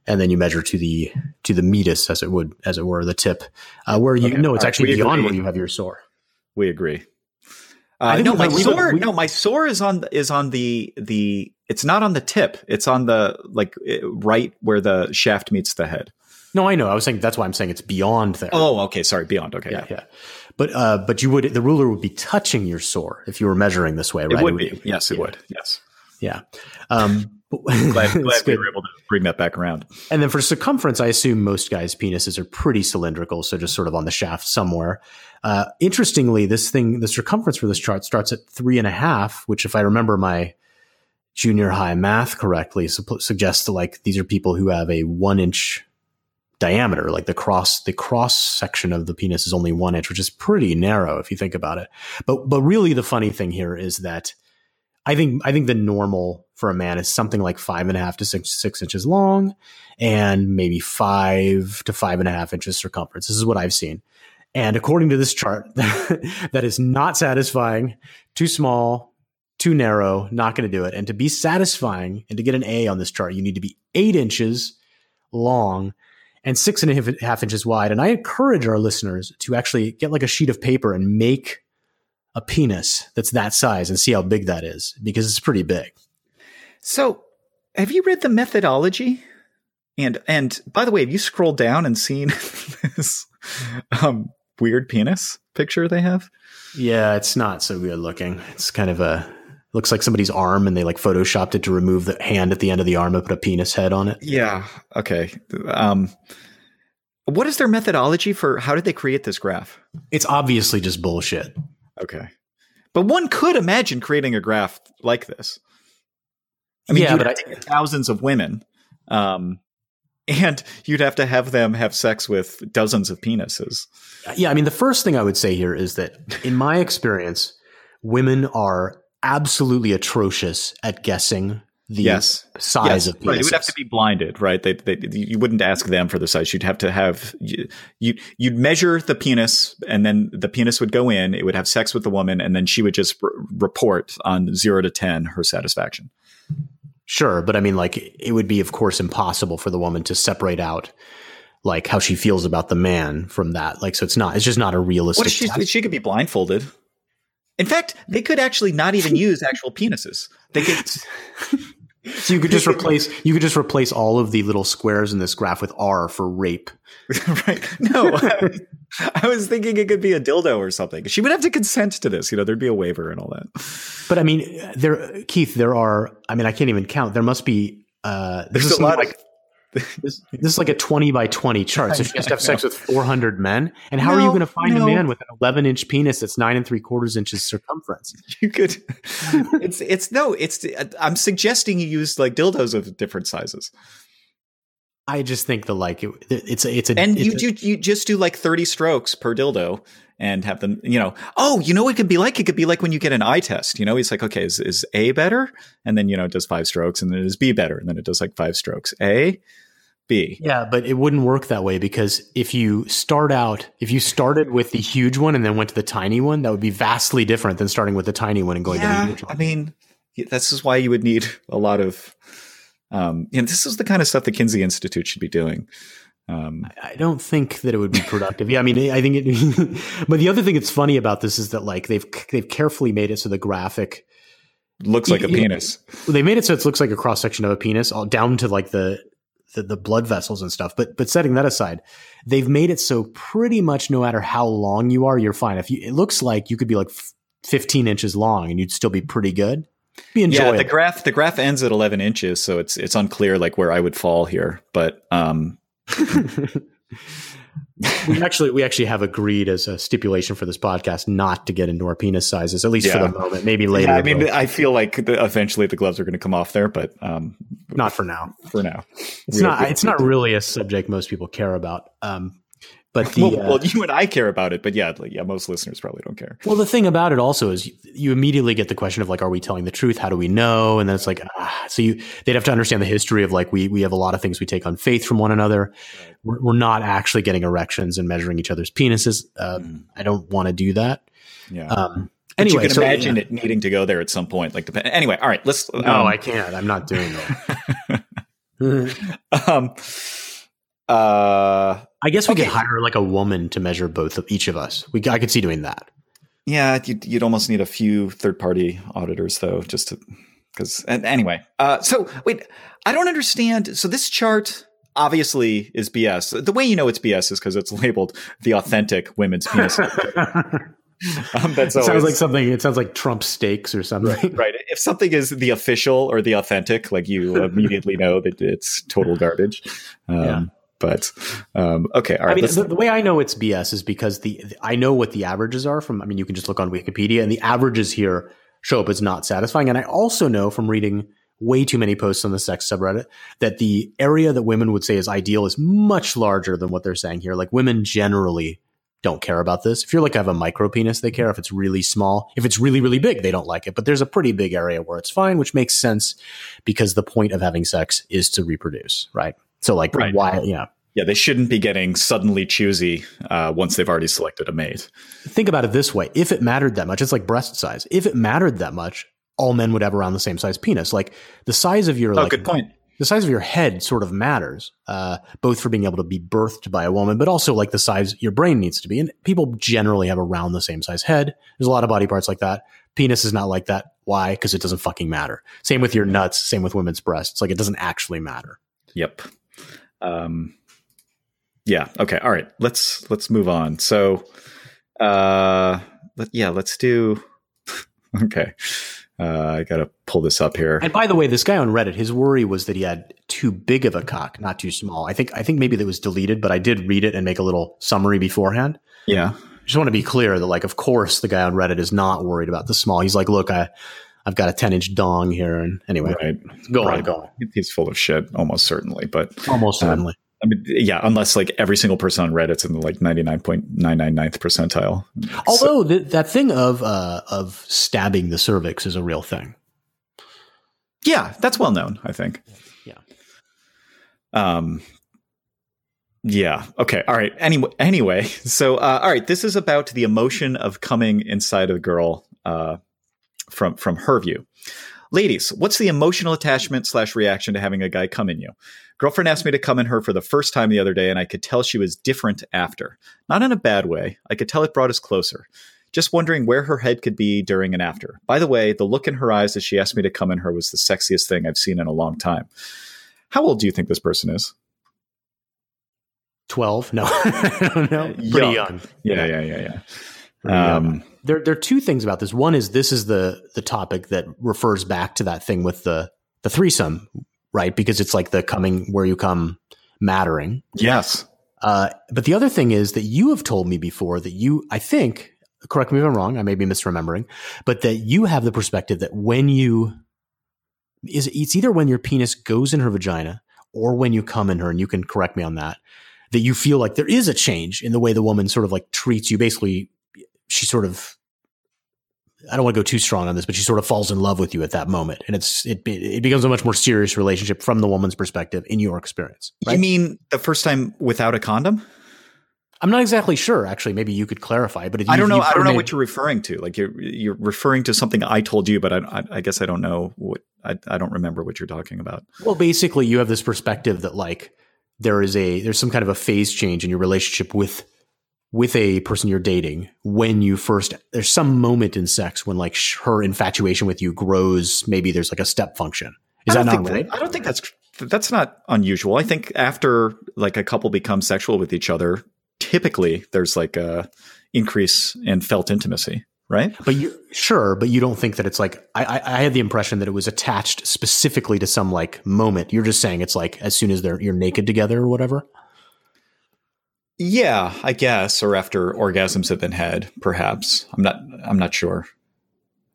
and then you measure to the to the meatus, as it would as it were, the tip, uh, where you okay. know it's actually beyond agree. where you have your sore. We agree. Uh, no, my sore. We, no, my sore is on is on the the. It's not on the tip. It's on the like right where the shaft meets the head. No, I know. I was saying that's why I'm saying it's beyond there. Oh, okay. Sorry, beyond. Okay, yeah, yeah. But uh, but you would the ruler would be touching your sore if you were measuring this way, right? It would, it would be. Yes, it yeah. would. Yes. Yeah. Um, glad, glad we were able to bring that back around. And then for circumference, I assume most guys' penises are pretty cylindrical, so just sort of on the shaft somewhere. Uh, interestingly, this thing, the circumference for this chart starts at three and a half, which, if I remember my junior high math correctly, su- suggests like these are people who have a one inch diameter. Like the cross, the cross section of the penis is only one inch, which is pretty narrow if you think about it. But but really, the funny thing here is that I think I think the normal for a man is something like five and a half to six six inches long, and maybe five to five and a half inches circumference. This is what I've seen. And according to this chart, that is not satisfying, too small, too narrow, not going to do it. And to be satisfying and to get an A on this chart, you need to be eight inches long and six and a half inches wide. And I encourage our listeners to actually get like a sheet of paper and make a penis that's that size and see how big that is because it's pretty big. So, have you read the methodology? And and by the way, have you scrolled down and seen this um, weird penis picture they have? Yeah, it's not so good looking. It's kind of a looks like somebody's arm and they like photoshopped it to remove the hand at the end of the arm and put a penis head on it. Yeah. Okay. Um, what is their methodology for how did they create this graph? It's obviously just bullshit. Okay. But one could imagine creating a graph like this. I mean, yeah, but I, thousands of women, um, and you'd have to have them have sex with dozens of penises. Yeah, I mean, the first thing I would say here is that, in my experience, women are absolutely atrocious at guessing the yes. size yes. of penises. Right. It would have to be blinded, right? They, they, you wouldn't ask them for the size. You'd have to have you, you you'd measure the penis, and then the penis would go in. It would have sex with the woman, and then she would just r- report on zero to ten her satisfaction. Sure, but I mean, like it would be, of course, impossible for the woman to separate out like how she feels about the man from that. Like, so it's not. It's just not a realistic. What she, she could be blindfolded. In fact, they could actually not even use actual penises. They could. so you could just replace you could just replace all of the little squares in this graph with R for rape. right? No, I, I, was thinking it could be a dildo or something. She would have to consent to this. You know, there'd be a waiver and all that. But I mean, there, Keith, there are. I mean, I can't even count. There must be. Uh, There's a lot like this, this, is like a 20 by 20 chart. So she has to have sex with 400 men. And how no, are you going to find no. a man with an 11 inch penis that's nine and three quarters inches circumference? You could, it's, it's no, it's, I'm suggesting you use like dildos of different sizes. I just think the like, it, it's a, it's a, and it's you, a, you, you just do like 30 strokes per dildo and have them, you know, oh, you know what it could be like? It could be like when you get an eye test, you know, it's like, okay, is, is A better? And then, you know, it does five strokes and then it is B better. And then it does like five strokes. A, be. Yeah, but it wouldn't work that way because if you start out, if you started with the huge one and then went to the tiny one, that would be vastly different than starting with the tiny one and going yeah, to the huge one. I mean, this is why you would need a lot of. Um, you know, this is the kind of stuff the Kinsey Institute should be doing. Um, I don't think that it would be productive. yeah, I mean, I think it. but the other thing that's funny about this is that like they've they've carefully made it so the graphic looks like a penis. They made it so it looks like a cross section of a penis, all down to like the, the the blood vessels and stuff. But but setting that aside, they've made it so pretty much no matter how long you are, you're fine. If you, it looks like you could be like 15 inches long and you'd still be pretty good. Be enjoyable. Yeah, the graph the graph ends at 11 inches, so it's it's unclear like where I would fall here. But um, we actually we actually have agreed as a stipulation for this podcast not to get into our penis sizes at least yeah. for the moment. Maybe later yeah, i mean i feel like the, eventually the gloves are going to come off there but um, not for now. for now. It's not it's not really a subject most people care about. Um, but the, well, uh, well, you and I care about it, but yeah, like, yeah, most listeners probably don't care. Well, the thing about it also is you, immediately get the question of like, are we telling the truth? How do we know? And then it's like, ah, so you they'd have to understand the history of like we we have a lot of things we take on faith from one another. Right. We're, we're, not actually getting erections and measuring each other's penises. Um, mm. I don't want to do that. Yeah. Um, anyway, you can so, imagine yeah. it needing to go there at some point. Like, depend- anyway, all right, let's. Um, no, I can't. I'm not doing that. um. Uh, I guess we okay. could hire like a woman to measure both of each of us. We I could see doing that. Yeah, you'd, you'd almost need a few third party auditors though, just to because anyway. Uh, so wait, I don't understand. So this chart obviously is BS. The way you know it's BS is because it's labeled the authentic women's penis. um, that's it sounds like something. It sounds like Trump steaks or something. Right, right. If something is the official or the authentic, like you immediately know that it's total garbage. Um, yeah. But um, okay, all right. I mean, the, the, way I know it's BS is because the, the I know what the averages are from. I mean, you can just look on Wikipedia, and the averages here show up as not satisfying. And I also know from reading way too many posts on the sex subreddit that the area that women would say is ideal is much larger than what they're saying here. Like women generally don't care about this. If you're like I have a micro penis, they care. If it's really small, if it's really really big, they don't like it. But there's a pretty big area where it's fine, which makes sense because the point of having sex is to reproduce, right? So like right. why yeah. Yeah, they shouldn't be getting suddenly choosy uh, once they've already selected a mate. Think about it this way: if it mattered that much, it's like breast size. If it mattered that much, all men would have around the same size penis. Like the size of your oh, like, good point. The size of your head sort of matters, uh, both for being able to be birthed by a woman, but also like the size your brain needs to be. And people generally have around the same size head. There's a lot of body parts like that. Penis is not like that. Why? Because it doesn't fucking matter. Same with your nuts. Same with women's breasts. Like it doesn't actually matter. Yep. Um, yeah. Okay. All right. Let's let's move on. So, uh, let, yeah, let's do. okay. Uh, I got to pull this up here. And by the way, this guy on Reddit, his worry was that he had too big of a cock, not too small. I think I think maybe that was deleted, but I did read it and make a little summary beforehand. Yeah. Just want to be clear that, like, of course, the guy on Reddit is not worried about the small. He's like, look, I I've got a 10 inch dong here. And anyway, right. go right. on, go on. He's full of shit, almost certainly, but almost um, certainly. I mean, yeah, unless like every single person on Reddit's in the like 99.999th percentile. Although so, the, that thing of, uh, of stabbing the cervix is a real thing. Yeah, that's well known, I think. Yeah. Um, yeah. Okay. All right. Anyway, anyway. So, uh, all right. This is about the emotion of coming inside a girl, uh, from, from her view. Ladies, what's the emotional attachment slash reaction to having a guy come in you? Girlfriend asked me to come in her for the first time the other day, and I could tell she was different after. Not in a bad way. I could tell it brought us closer. Just wondering where her head could be during and after. By the way, the look in her eyes as she asked me to come in her was the sexiest thing I've seen in a long time. How old do you think this person is? 12? No. I don't know. Pretty young. young. Yeah, yeah, yeah, yeah. Um, there, there are two things about this. One is this is the the topic that refers back to that thing with the the threesome, right? Because it's like the coming where you come mattering. Yes. Uh, but the other thing is that you have told me before that you, I think, correct me if I'm wrong, I may be misremembering, but that you have the perspective that when you is it's either when your penis goes in her vagina or when you come in her, and you can correct me on that, that you feel like there is a change in the way the woman sort of like treats you. Basically, she sort of I don't want to go too strong on this, but she sort of falls in love with you at that moment, and it's it it becomes a much more serious relationship from the woman's perspective in your experience. Right? You mean the first time without a condom? I'm not exactly sure. Actually, maybe you could clarify. But I don't know. I don't know what you're referring to. Like you're you're referring to something I told you, but I, I, I guess I don't know what I, I don't remember what you're talking about. Well, basically, you have this perspective that like there is a there's some kind of a phase change in your relationship with with a person you're dating when you first there's some moment in sex when like her infatuation with you grows maybe there's like a step function. Is that not right that, i don't think that's that's not unusual. I think after like a couple becomes sexual with each other typically there's like a increase in felt intimacy right? But you sure but you don't think that it's like I, I i had the impression that it was attached specifically to some like moment. You're just saying it's like as soon as they're you're naked together or whatever yeah, I guess, or after orgasms have been had, perhaps. I'm not. I'm not sure,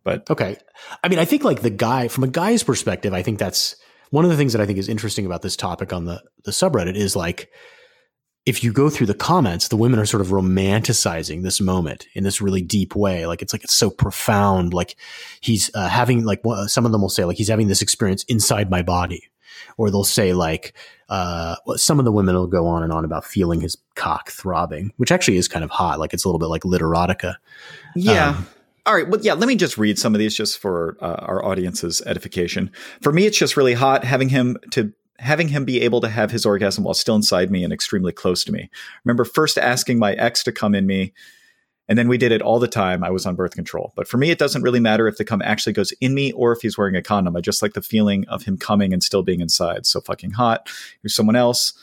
but okay. I mean, I think like the guy from a guy's perspective, I think that's one of the things that I think is interesting about this topic on the the subreddit is like if you go through the comments, the women are sort of romanticizing this moment in this really deep way. Like it's like it's so profound. Like he's uh, having like some of them will say like he's having this experience inside my body, or they'll say like uh, some of the women will go on and on about feeling his cock throbbing, which actually is kind of hot. Like it's a little bit like literotica. Yeah. Um, all right. Well, yeah, let me just read some of these just for uh, our audience's edification. For me, it's just really hot having him to having him be able to have his orgasm while still inside me and extremely close to me. Remember first asking my ex to come in me and then we did it all the time. I was on birth control. But for me, it doesn't really matter if the cum actually goes in me or if he's wearing a condom. I just like the feeling of him coming and still being inside. So fucking hot. Here's someone else.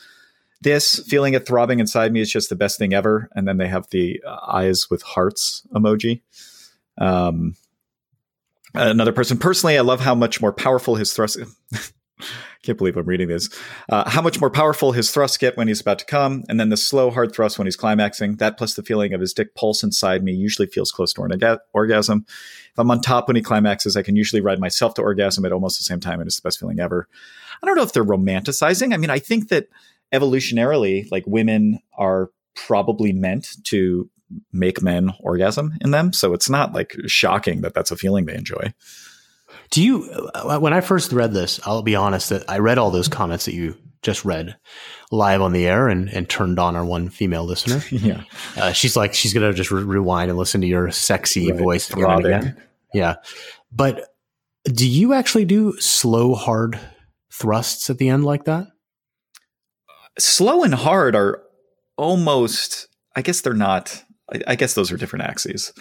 This feeling it throbbing inside me is just the best thing ever. And then they have the uh, eyes with hearts emoji. Um, another person personally, I love how much more powerful his thrust. can't believe I'm reading this. Uh, how much more powerful his thrusts get when he's about to come, and then the slow, hard thrust when he's climaxing. That plus the feeling of his dick pulse inside me usually feels close to an orgasm. If I'm on top when he climaxes, I can usually ride myself to orgasm at almost the same time, and it's the best feeling ever. I don't know if they're romanticizing. I mean, I think that evolutionarily, like women are probably meant to make men orgasm in them, so it's not like shocking that that's a feeling they enjoy. Do you, uh, when I first read this, I'll be honest that I read all those comments that you just read live on the air and, and turned on our one female listener. yeah. Uh, she's like, she's going to just re- rewind and listen to your sexy right. voice again again. Yeah. But do you actually do slow, hard thrusts at the end like that? Slow and hard are almost, I guess they're not, I, I guess those are different axes.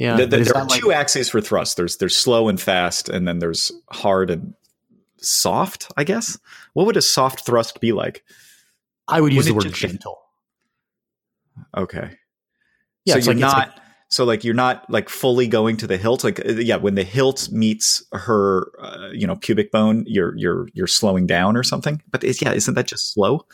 Yeah, the, the, there are like, two axes for thrust. There's there's slow and fast, and then there's hard and soft. I guess. What would a soft thrust be like? I would use the word just, gentle. Okay. Yeah, so you're like, not. Like, so like you're not like fully going to the hilt. Like uh, yeah, when the hilt meets her, uh, you know, pubic bone, you're you're you're slowing down or something. But yeah, isn't that just slow?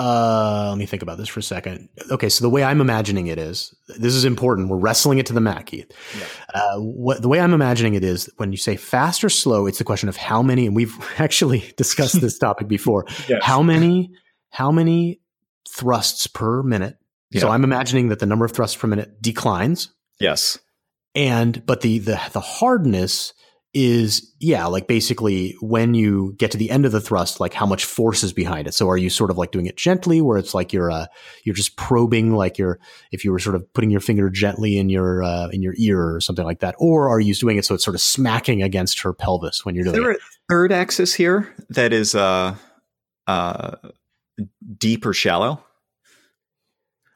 Uh, let me think about this for a second. Okay, so the way I'm imagining it is this is important. We're wrestling it to the mat, Keith. Yeah. Uh, what the way I'm imagining it is when you say fast or slow, it's the question of how many, and we've actually discussed this topic before. Yes. How many, how many thrusts per minute? Yeah. So I'm imagining that the number of thrusts per minute declines. Yes. And but the the the hardness is yeah like basically when you get to the end of the thrust like how much force is behind it so are you sort of like doing it gently where it's like you're uh you're just probing like you're if you were sort of putting your finger gently in your uh in your ear or something like that or are you doing it so it's sort of smacking against her pelvis when you're doing there it a third axis here that is uh uh deep or shallow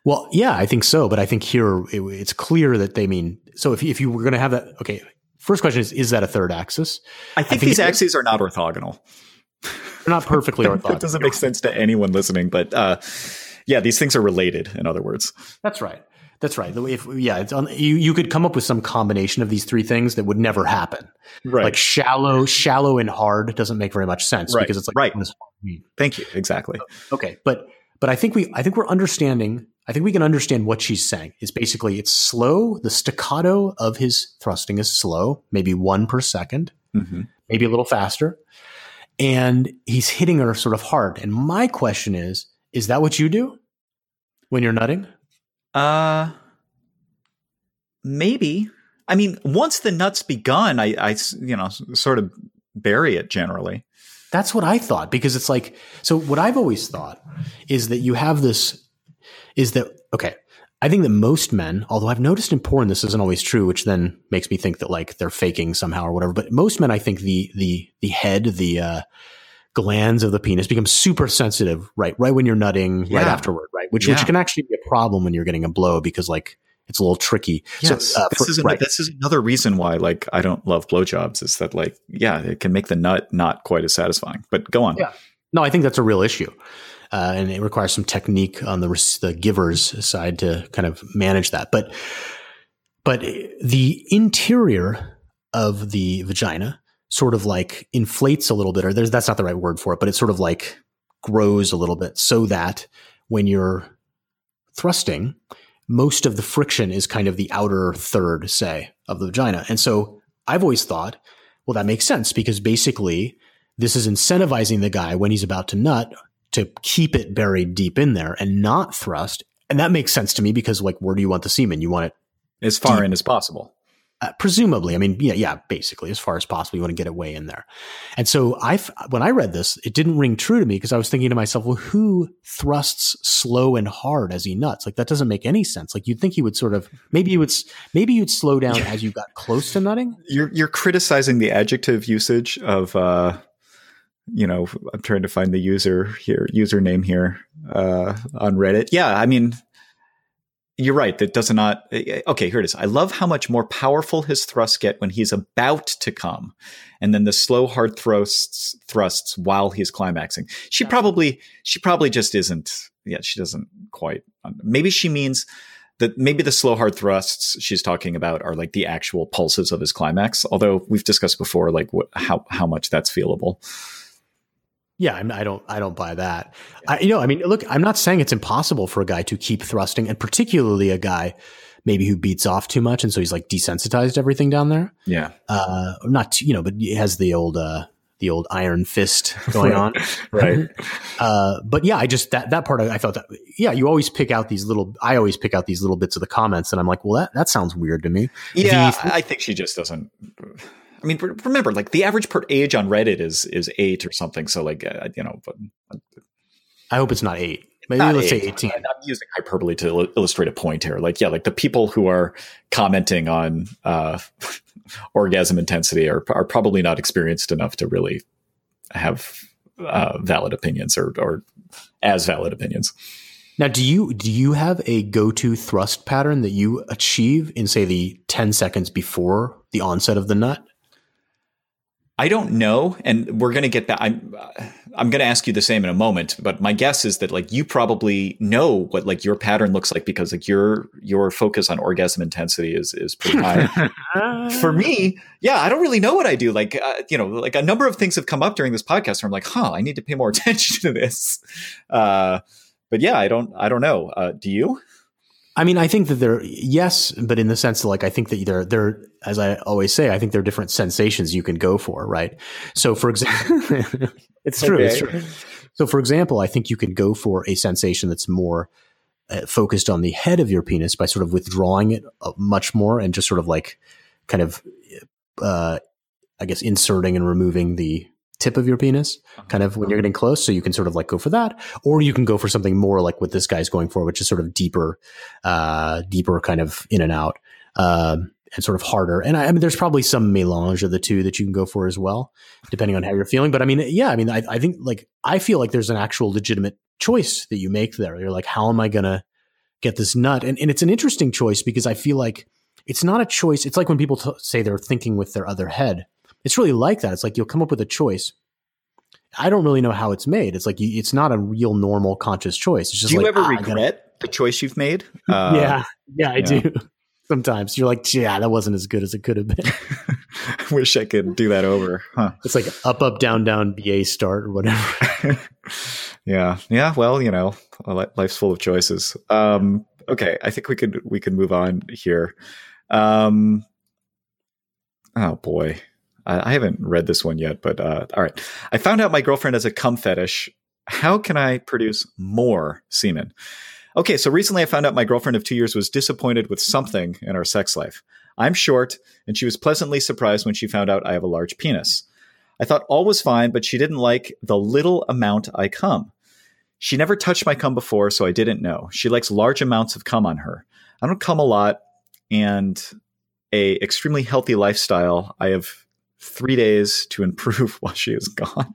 well, yeah, I think so. But I think here it, it's clear that they mean so. If if you were going to have that, okay, First question is: Is that a third axis? I think, I think these axes are not orthogonal. They're not perfectly orthogonal. that doesn't make sense to anyone listening, but uh, yeah, these things are related. In other words, that's right. That's right. If, yeah, it's on, you, you could come up with some combination of these three things that would never happen. Right. Like shallow, shallow and hard doesn't make very much sense right. because it's like right. Thank you. Exactly. Okay, but but I think we I think we're understanding I think we can understand what she's saying. Is basically it's slow. The staccato of his thrusting is slow, maybe one per 2nd mm-hmm. maybe a little faster. And he's hitting her sort of hard. And my question is, is that what you do when you're nutting? Uh maybe. I mean, once the nut's begun, I, I, you know, sort of bury it generally. That's what I thought because it's like, so what I've always thought is that you have this, is that, okay, I think that most men, although I've noticed in porn this isn't always true, which then makes me think that like they're faking somehow or whatever. But most men, I think the the the head, the uh, glands of the penis become super sensitive right right when you're nutting, yeah. right afterward, right? Which yeah. which can actually be a problem when you're getting a blow because like it's a little tricky. Yes. So, uh, this, for, is an, right. this is another reason why like I don't love blowjobs is that like yeah it can make the nut not quite as satisfying. But go on. Yeah. No, I think that's a real issue uh, and it requires some technique on the the giver's side to kind of manage that. But but the interior of the vagina sort of like inflates a little bit, or there's that's not the right word for it, but it sort of like grows a little bit so that when you're thrusting, most of the friction is kind of the outer third, say, of the vagina. And so I've always thought, well, that makes sense because basically this is incentivizing the guy when he's about to nut to keep it buried deep in there and not thrust. And that makes sense to me because, like, where do you want the semen? You want it as far deep. in as possible. Uh, presumably, I mean, yeah, yeah, basically, as far as possible, you want to get it way in there. And so, I, when I read this, it didn't ring true to me because I was thinking to myself, well, who thrusts slow and hard as he nuts? Like that doesn't make any sense. Like you'd think he would sort of maybe you would maybe you'd slow down as you got close to nutting. You're you're criticizing the adjective usage of uh, you know, I'm trying to find the user here, username here uh, on Reddit. Yeah, I mean, you're right. That does not. Okay, here it is. I love how much more powerful his thrusts get when he's about to come, and then the slow, hard thrusts thrusts while he's climaxing. She probably, she probably just isn't. Yeah, she doesn't quite. Maybe she means that maybe the slow hard thrusts she's talking about are like the actual pulses of his climax. Although we've discussed before, like what, how how much that's feelable. Yeah, I don't, I don't buy that. I, you know, I mean, look, I'm not saying it's impossible for a guy to keep thrusting, and particularly a guy maybe who beats off too much, and so he's like desensitized everything down there. Yeah, uh, not too, you know, but he has the old, uh, the old iron fist going on, right? uh, but yeah, I just that that part I thought that yeah, you always pick out these little. I always pick out these little bits of the comments, and I'm like, well, that that sounds weird to me. Yeah, the, I think she just doesn't I mean, remember, like the average per age on Reddit is is eight or something. So, like, uh, you know, but I hope it's not eight. Maybe not let's eight. say eighteen. I'm using hyperbole to illustrate a point here. Like, yeah, like the people who are commenting on uh, orgasm intensity are are probably not experienced enough to really have uh, valid opinions or or as valid opinions. Now, do you do you have a go to thrust pattern that you achieve in say the ten seconds before the onset of the nut? I don't know, and we're going to get back. I'm I'm going to ask you the same in a moment, but my guess is that like you probably know what like your pattern looks like because like your your focus on orgasm intensity is is pretty high. For me, yeah, I don't really know what I do. Like uh, you know, like a number of things have come up during this podcast where I'm like, huh, I need to pay more attention to this. Uh, but yeah, I don't I don't know. Uh, do you? I mean, I think that there, yes, but in the sense that, like, I think that there, there, as I always say, I think there are different sensations you can go for, right? So, for example, it's true, okay. it's true. So, for example, I think you can go for a sensation that's more uh, focused on the head of your penis by sort of withdrawing it uh, much more and just sort of like, kind of, uh, I guess, inserting and removing the tip of your penis, uh-huh. kind of when you're getting close. So you can sort of like go for that, or you can go for something more like what this guy's going for, which is sort of deeper, uh, deeper kind of in and out, um, and sort of harder. And I, I, mean, there's probably some melange of the two that you can go for as well, depending on how you're feeling. But I mean, yeah, I mean, I, I think like I feel like there's an actual legitimate choice that you make there. You're like, how am I gonna get this nut? And and it's an interesting choice because I feel like it's not a choice. It's like when people t- say they're thinking with their other head it's really like that. It's like you'll come up with a choice. I don't really know how it's made. It's like you, it's not a real normal conscious choice. It's just do you like, ever ah, regret the choice you've made? Uh, yeah, yeah, I yeah. do. Sometimes you're like, yeah, that wasn't as good as it could have been. I wish I could do that over. Huh. It's like up, up, down, down, BA start or whatever. yeah, yeah. Well, you know, life's full of choices. Um, okay, I think we could we could move on here. Um, oh boy, I haven't read this one yet, but uh, all right. I found out my girlfriend has a cum fetish. How can I produce more semen? Okay, so recently I found out my girlfriend of two years was disappointed with something in our sex life. I'm short, and she was pleasantly surprised when she found out I have a large penis. I thought all was fine, but she didn't like the little amount I come. She never touched my cum before, so I didn't know. She likes large amounts of cum on her. I don't cum a lot, and a extremely healthy lifestyle. I have three days to improve while she is gone.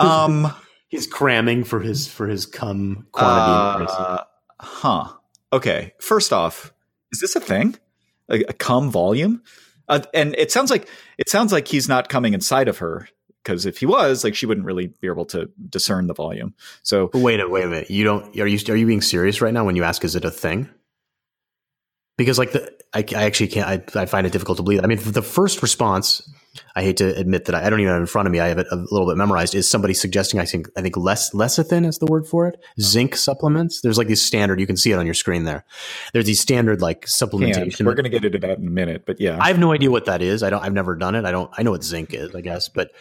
um, he's cramming for his for his cum quantity. Uh, huh. Okay. First off, is this a thing? A, a cum volume? Uh, and it sounds like it sounds like he's not coming inside of her because if he was, like, she wouldn't really be able to discern the volume. So wait a wait a minute. You don't are you are you being serious right now when you ask is it a thing? Because like the I, I actually can't I, I find it difficult to believe. I mean, the first response I hate to admit that I, I, don't even have it in front of me. I have it a little bit memorized. Is somebody suggesting I think I think less lecithin is the word for it? Oh. Zinc supplements. There's like these standard. You can see it on your screen there. There's these standard like supplementation. We're going to get into that in a minute, but yeah, I have no idea what that is. I don't. I've never done it. I don't. I know what zinc is, I guess, but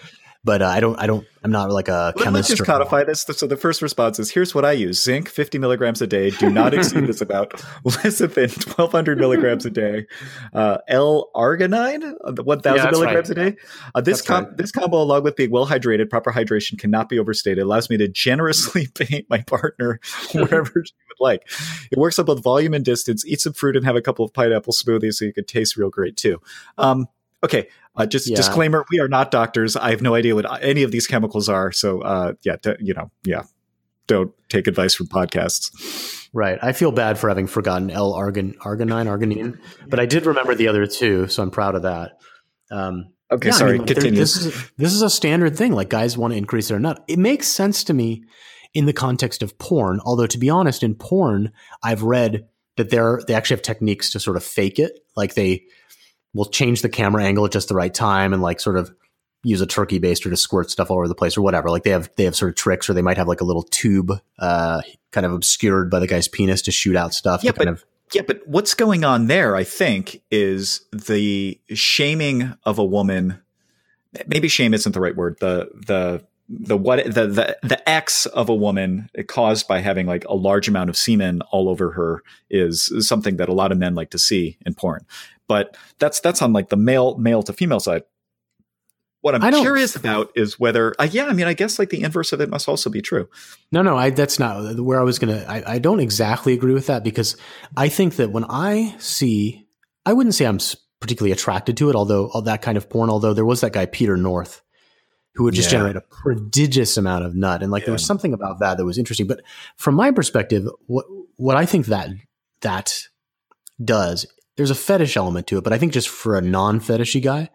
but uh, I don't, I don't, I'm not like a chemist. Let's just codify this. So the first response is: Here's what I use: zinc, 50 milligrams a day. Do not exceed this amount. Lecithin, 1,200 milligrams a day. Uh, L-arginine, uh, 1,000 yeah, milligrams right. a day. Uh, this com- right. this combo, along with being well hydrated, proper hydration cannot be overstated. It allows me to generously paint my partner wherever she would like. It works on both volume and distance. Eat some fruit and have a couple of pineapple smoothies so you can taste real great too. Um, okay, uh, just yeah. disclaimer: we are not doctors. I have no idea what any of these chemicals are. So, uh, yeah, d- you know, yeah, don't take advice from podcasts. Right. I feel bad for having forgotten L argon arginine arginine, but I did remember the other two, so I'm proud of that. Um, okay, yeah, sorry. I mean, continue. This is this is a standard thing. Like guys want to increase their nut. It makes sense to me in the context of porn. Although to be honest, in porn, I've read that they're they actually have techniques to sort of fake it. Like they we'll change the camera angle at just the right time and like sort of use a turkey baster to squirt stuff all over the place or whatever. Like they have they have sort of tricks, or they might have like a little tube, uh, kind of obscured by the guy's penis to shoot out stuff. Yeah, but of- yeah, but what's going on there? I think is the shaming of a woman. Maybe shame isn't the right word. The the the what the the the X of a woman caused by having like a large amount of semen all over her is, is something that a lot of men like to see in porn. But that's that's on like the male male to female side. What I'm curious about is whether, uh, yeah, I mean, I guess like the inverse of it must also be true. No, no, I, that's not where I was gonna. I, I don't exactly agree with that because I think that when I see, I wouldn't say I'm particularly attracted to it, although all that kind of porn. Although there was that guy Peter North who would just yeah. generate a prodigious amount of nut. And like yeah. there was something about that that was interesting. But from my perspective, what what I think that that does, there's a fetish element to it, but I think just for a non-fetishy guy,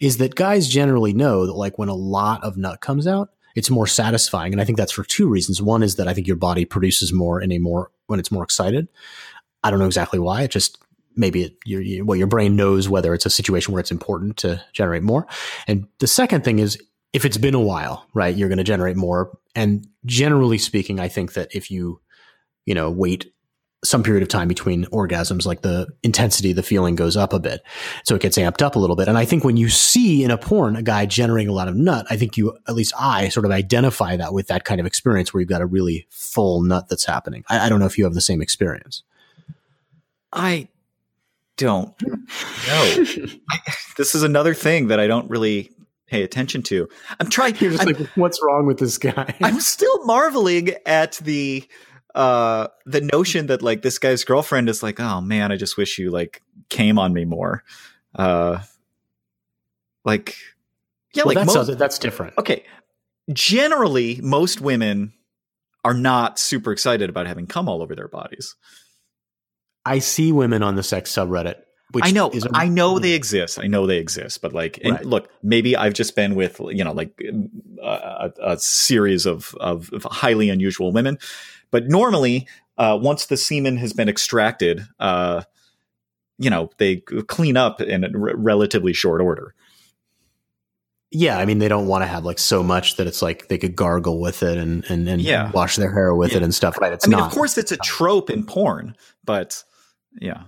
is that guys generally know that like when a lot of nut comes out, it's more satisfying. And I think that's for two reasons. One is that I think your body produces more in a more when it's more excited. I don't know exactly why. It just maybe it, well, your brain knows whether it's a situation where it's important to generate more. And the second thing is if it's been a while, right, you're going to generate more. And generally speaking, I think that if you, you know, wait some period of time between orgasms, like the intensity, the feeling goes up a bit. So it gets amped up a little bit. And I think when you see in a porn a guy generating a lot of nut, I think you, at least I sort of identify that with that kind of experience where you've got a really full nut that's happening. I, I don't know if you have the same experience. I don't know. this is another thing that I don't really pay attention to. I'm trying. You're just I'm, like, what's wrong with this guy? I'm still marveling at the uh the notion that like this guy's girlfriend is like, oh man, I just wish you like came on me more. Uh, like, yeah, well, like that's most, that's different. Okay, generally, most women are not super excited about having come all over their bodies. I see women on the sex subreddit which I know, I know they exist. I know they exist, but like, right. look, maybe I've just been with you know like a, a series of, of, of highly unusual women, but normally, uh, once the semen has been extracted, uh, you know, they clean up in a r- relatively short order. Yeah, I mean, they don't want to have like so much that it's like they could gargle with it and and, and yeah. wash their hair with yeah. it and stuff. Right? It's I mean, not. of course, it's a trope in porn, but yeah.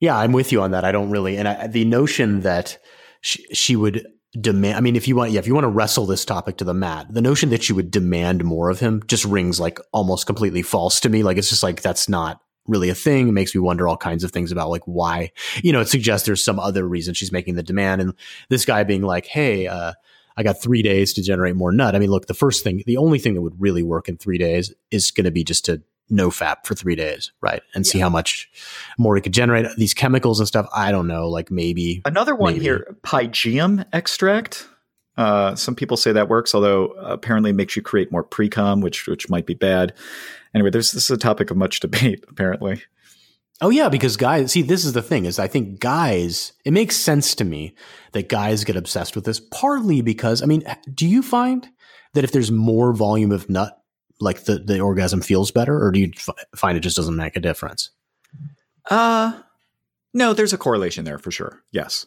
Yeah, I'm with you on that. I don't really, and I, the notion that she, she would demand. I mean, if you want, yeah, if you want to wrestle this topic to the mat, the notion that you would demand more of him just rings like almost completely false to me. Like it's just like that's not really a thing. It makes me wonder all kinds of things about like why, you know, it suggests there's some other reason she's making the demand. And this guy being like, hey, uh, I got three days to generate more nut. I mean, look, the first thing, the only thing that would really work in three days is going to be just to no fap for three days, right? And yeah. see how much more it could generate. These chemicals and stuff, I don't know, like maybe. Another one maybe. here, pygeum extract. Uh, some people say that works, although apparently it makes you create more pre-cum, which which might be bad. Anyway, there's this is a topic of much debate, apparently. Oh yeah, because guys, see, this is the thing is I think guys, it makes sense to me that guys get obsessed with this partly because I mean, do you find that if there's more volume of nut, like the the orgasm feels better, or do you f- find it just doesn't make a difference? Uh no, there's a correlation there for sure. Yes.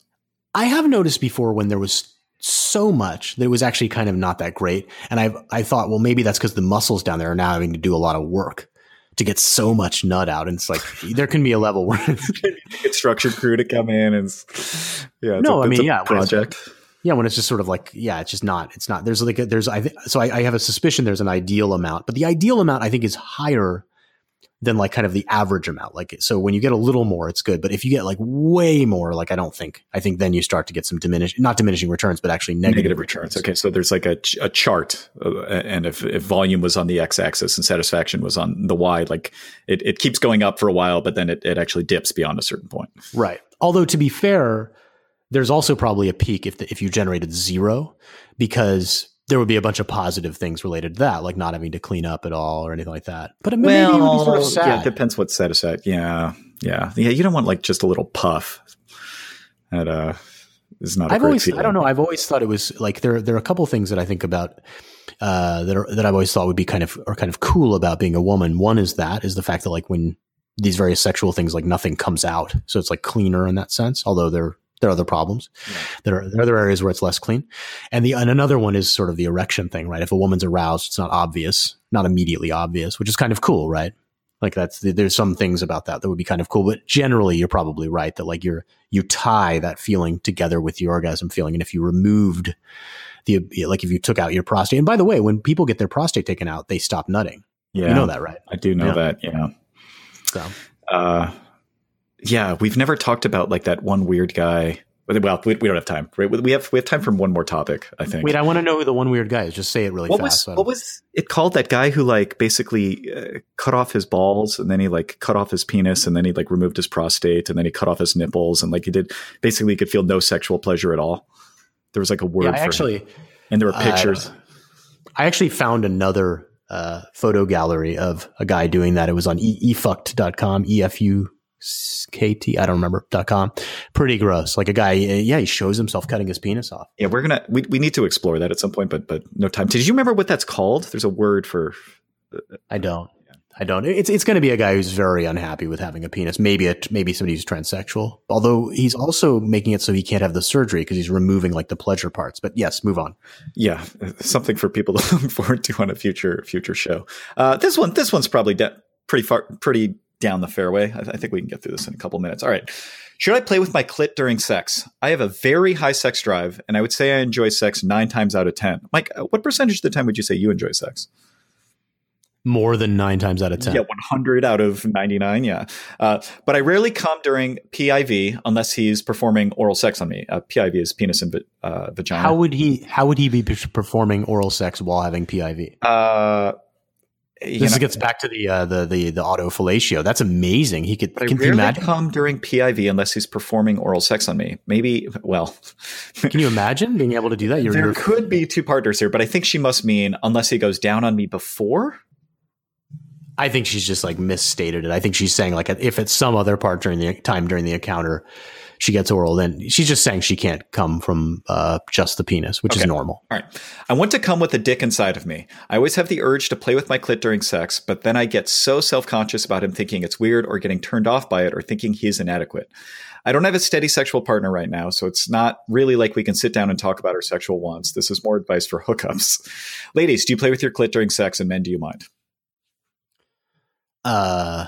I have noticed before when there was so much that it was actually kind of not that great. And I I thought, well, maybe that's because the muscles down there are now having to do a lot of work to get so much nut out. And it's like there can be a level where construction crew to come in and yeah. No, a, I mean yeah, project. Yeah, when it's just sort of like yeah, it's just not. It's not. There's like a, there's I think so. I, I have a suspicion there's an ideal amount, but the ideal amount I think is higher than like kind of the average amount. Like, so when you get a little more, it's good. But if you get like way more, like I don't think, I think then you start to get some diminish, not diminishing returns, but actually negative, negative returns. Okay. So there's like a, a chart. Uh, and if, if volume was on the x axis and satisfaction was on the y, like it, it keeps going up for a while, but then it, it actually dips beyond a certain point. Right. Although to be fair, there's also probably a peak if the, if you generated zero because there would be a bunch of positive things related to that, like not having to clean up at all or anything like that. But it, well, maybe it would be sort of sad. Yeah, it depends what satisfaction. Yeah, yeah, yeah. You don't want like just a little puff. That uh, is not. I've always, feeling. I don't know. I've always thought it was like there. There are a couple things that I think about uh, that are that I've always thought would be kind of or kind of cool about being a woman. One is that is the fact that like when these various sexual things like nothing comes out, so it's like cleaner in that sense. Although they're there are other problems. Yeah. There, are, there are other areas where it's less clean. And the and another one is sort of the erection thing, right? If a woman's aroused, it's not obvious, not immediately obvious, which is kind of cool, right? Like that's there's some things about that that would be kind of cool, but generally you're probably right that like you're you tie that feeling together with the orgasm feeling, and if you removed the like if you took out your prostate, and by the way, when people get their prostate taken out, they stop nutting. Yeah, you know that, right? I do know yeah. that. Yeah. So, uh, yeah, we've never talked about like that one weird guy. Well, we, we don't have time. Right? We have we have time for one more topic. I think. Wait, I want to know who the one weird guy is. Just say it really what fast. Was, what was it called? That guy who like basically uh, cut off his balls and then he like cut off his penis and then he like removed his prostate and then he cut off his nipples and like he did basically he could feel no sexual pleasure at all. There was like a word. Yeah, actually, him. and there were pictures. Uh, I actually found another uh, photo gallery of a guy doing that. It was on eFukt.com, E F U KT, I don't remember, dot com. Pretty gross. Like a guy, yeah, he shows himself cutting his penis off. Yeah, we're going to, we, we need to explore that at some point, but, but no time. Did you remember what that's called? There's a word for. Uh, I don't. I don't. It's it's going to be a guy who's very unhappy with having a penis. Maybe a maybe somebody who's transsexual. Although he's also making it so he can't have the surgery because he's removing like the pleasure parts. But yes, move on. Yeah, something for people to look forward to on a future future show. Uh, this one this one's probably de- pretty far pretty down the fairway. I, I think we can get through this in a couple minutes. All right. Should I play with my clit during sex? I have a very high sex drive, and I would say I enjoy sex nine times out of 10. Mike, uh, what percentage of the time would you say you enjoy sex? More than nine times out of 10. Yeah, 100 out of 99. Yeah. Uh, but I rarely come during PIV unless he's performing oral sex on me. Uh, PIV is penis and uh, vagina. How would he, how would he be performing oral sex while having PIV? This know, gets back to the uh, the the the auto fellatio. That's amazing. He could. Can I rarely imagine? come during PIV unless he's performing oral sex on me. Maybe. Well, can you imagine being able to do that? You're, there you're, could be two partners here, but I think she must mean unless he goes down on me before. I think she's just like misstated it. I think she's saying like if it's some other part during the time during the encounter, she gets oral, then she's just saying she can't come from uh, just the penis, which okay. is normal. All right. I want to come with a dick inside of me. I always have the urge to play with my clit during sex, but then I get so self conscious about him thinking it's weird or getting turned off by it or thinking he's inadequate. I don't have a steady sexual partner right now, so it's not really like we can sit down and talk about our sexual wants. This is more advice for hookups. Ladies, do you play with your clit during sex, and men, do you mind? Uh,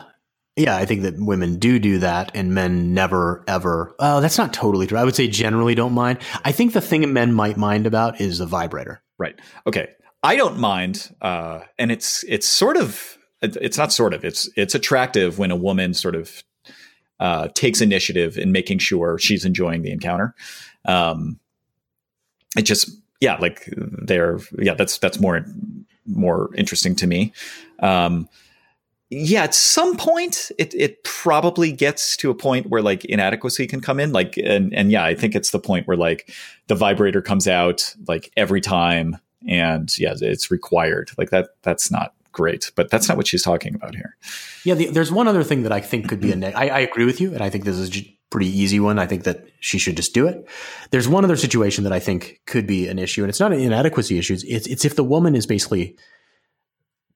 yeah, I think that women do do that and men never ever. Oh, that's not totally true. I would say generally don't mind. I think the thing men might mind about is the vibrator. Right. Okay. I don't mind. Uh, and it's, it's sort of it's not sort of it's it's attractive when a woman sort of uh, takes initiative in making sure she's enjoying the encounter. Um, it just yeah, like they're yeah, that's that's more more interesting to me. Um, yeah, at some point, it it probably gets to a point where like inadequacy can come in. Like, and and yeah, I think it's the point where like the vibrator comes out like every time, and yeah, it's required. Like that. That's not great, but that's not what she's talking about here. Yeah, the, there's one other thing that I think could be a. I, I agree with you, and I think this is a pretty easy one. I think that she should just do it. There's one other situation that I think could be an issue, and it's not an inadequacy issue. It's it's if the woman is basically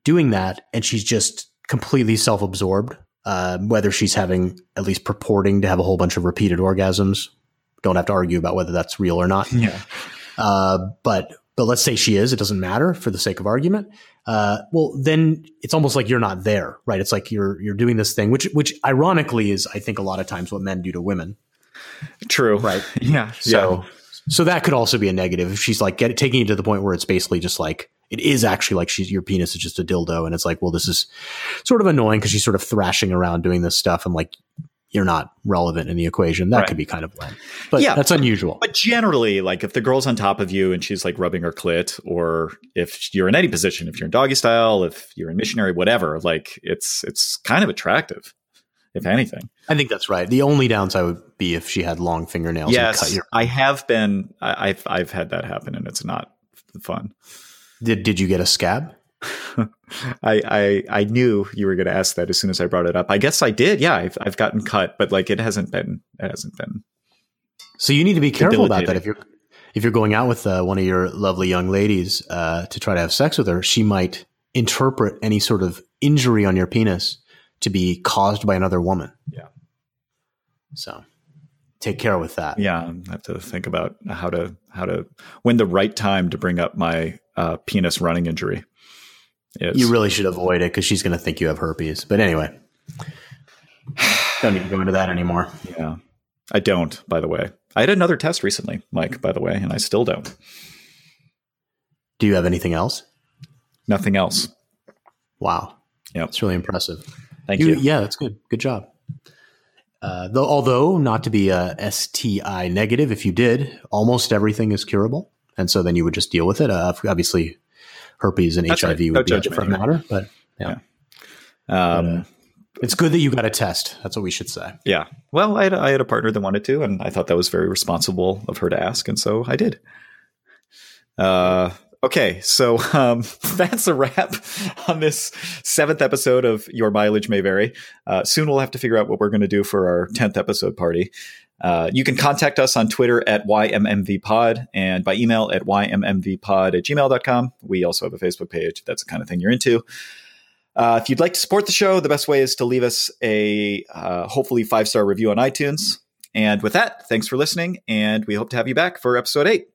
doing that and she's just completely self absorbed. Uh, whether she's having at least purporting to have a whole bunch of repeated orgasms, don't have to argue about whether that's real or not. Yeah. Uh, but but let's say she is, it doesn't matter for the sake of argument. Uh, well, then it's almost like you're not there, right? It's like you're you're doing this thing, which which ironically is, I think, a lot of times what men do to women. True. Right. Yeah. So yeah. so that could also be a negative if she's like get, taking it to the point where it's basically just like it is actually like she's your penis is just a dildo, and it's like, well, this is sort of annoying because she's sort of thrashing around doing this stuff, and like you're not relevant in the equation. That right. could be kind of lame, but yeah, that's unusual. But generally, like if the girl's on top of you and she's like rubbing her clit, or if you're in any position, if you're in doggy style, if you're in missionary, whatever, like it's it's kind of attractive, if anything. I think that's right. The only downside would be if she had long fingernails. Yes, your- I have been. I, I've I've had that happen, and it's not fun. Did Did you get a scab? I, I I knew you were going to ask that as soon as I brought it up. I guess I did. Yeah, I've I've gotten cut, but like it hasn't been it hasn't been. So you need to be careful about that if you're if you're going out with uh, one of your lovely young ladies uh, to try to have sex with her. She might interpret any sort of injury on your penis to be caused by another woman. Yeah. So take care with that. Yeah, I have to think about how to how to when the right time to bring up my uh, penis running injury. Is. You really should avoid it because she's going to think you have herpes. But anyway, don't need to go into that anymore. Yeah, I don't. By the way, I had another test recently, Mike. By the way, and I still don't. Do you have anything else? Nothing else. Wow. Yeah, it's really impressive. Thank you, you. Yeah, that's good. Good job. Uh, though, although not to be a STI negative, if you did, almost everything is curable, and so then you would just deal with it. Uh, obviously, herpes and That's HIV right. would no be a different matter, but yeah. yeah. Um, but, uh, it's good that you got a test. That's what we should say. Yeah. Well, I had, I had a partner that wanted to, and I thought that was very responsible of her to ask, and so I did. Uh, Okay, so um, that's a wrap on this seventh episode of Your Mileage May Vary. Uh, soon we'll have to figure out what we're going to do for our 10th episode party. Uh, you can contact us on Twitter at YMMVPod and by email at YMMVPod at gmail.com. We also have a Facebook page if that's the kind of thing you're into. Uh, if you'd like to support the show, the best way is to leave us a uh, hopefully five star review on iTunes. And with that, thanks for listening, and we hope to have you back for episode eight.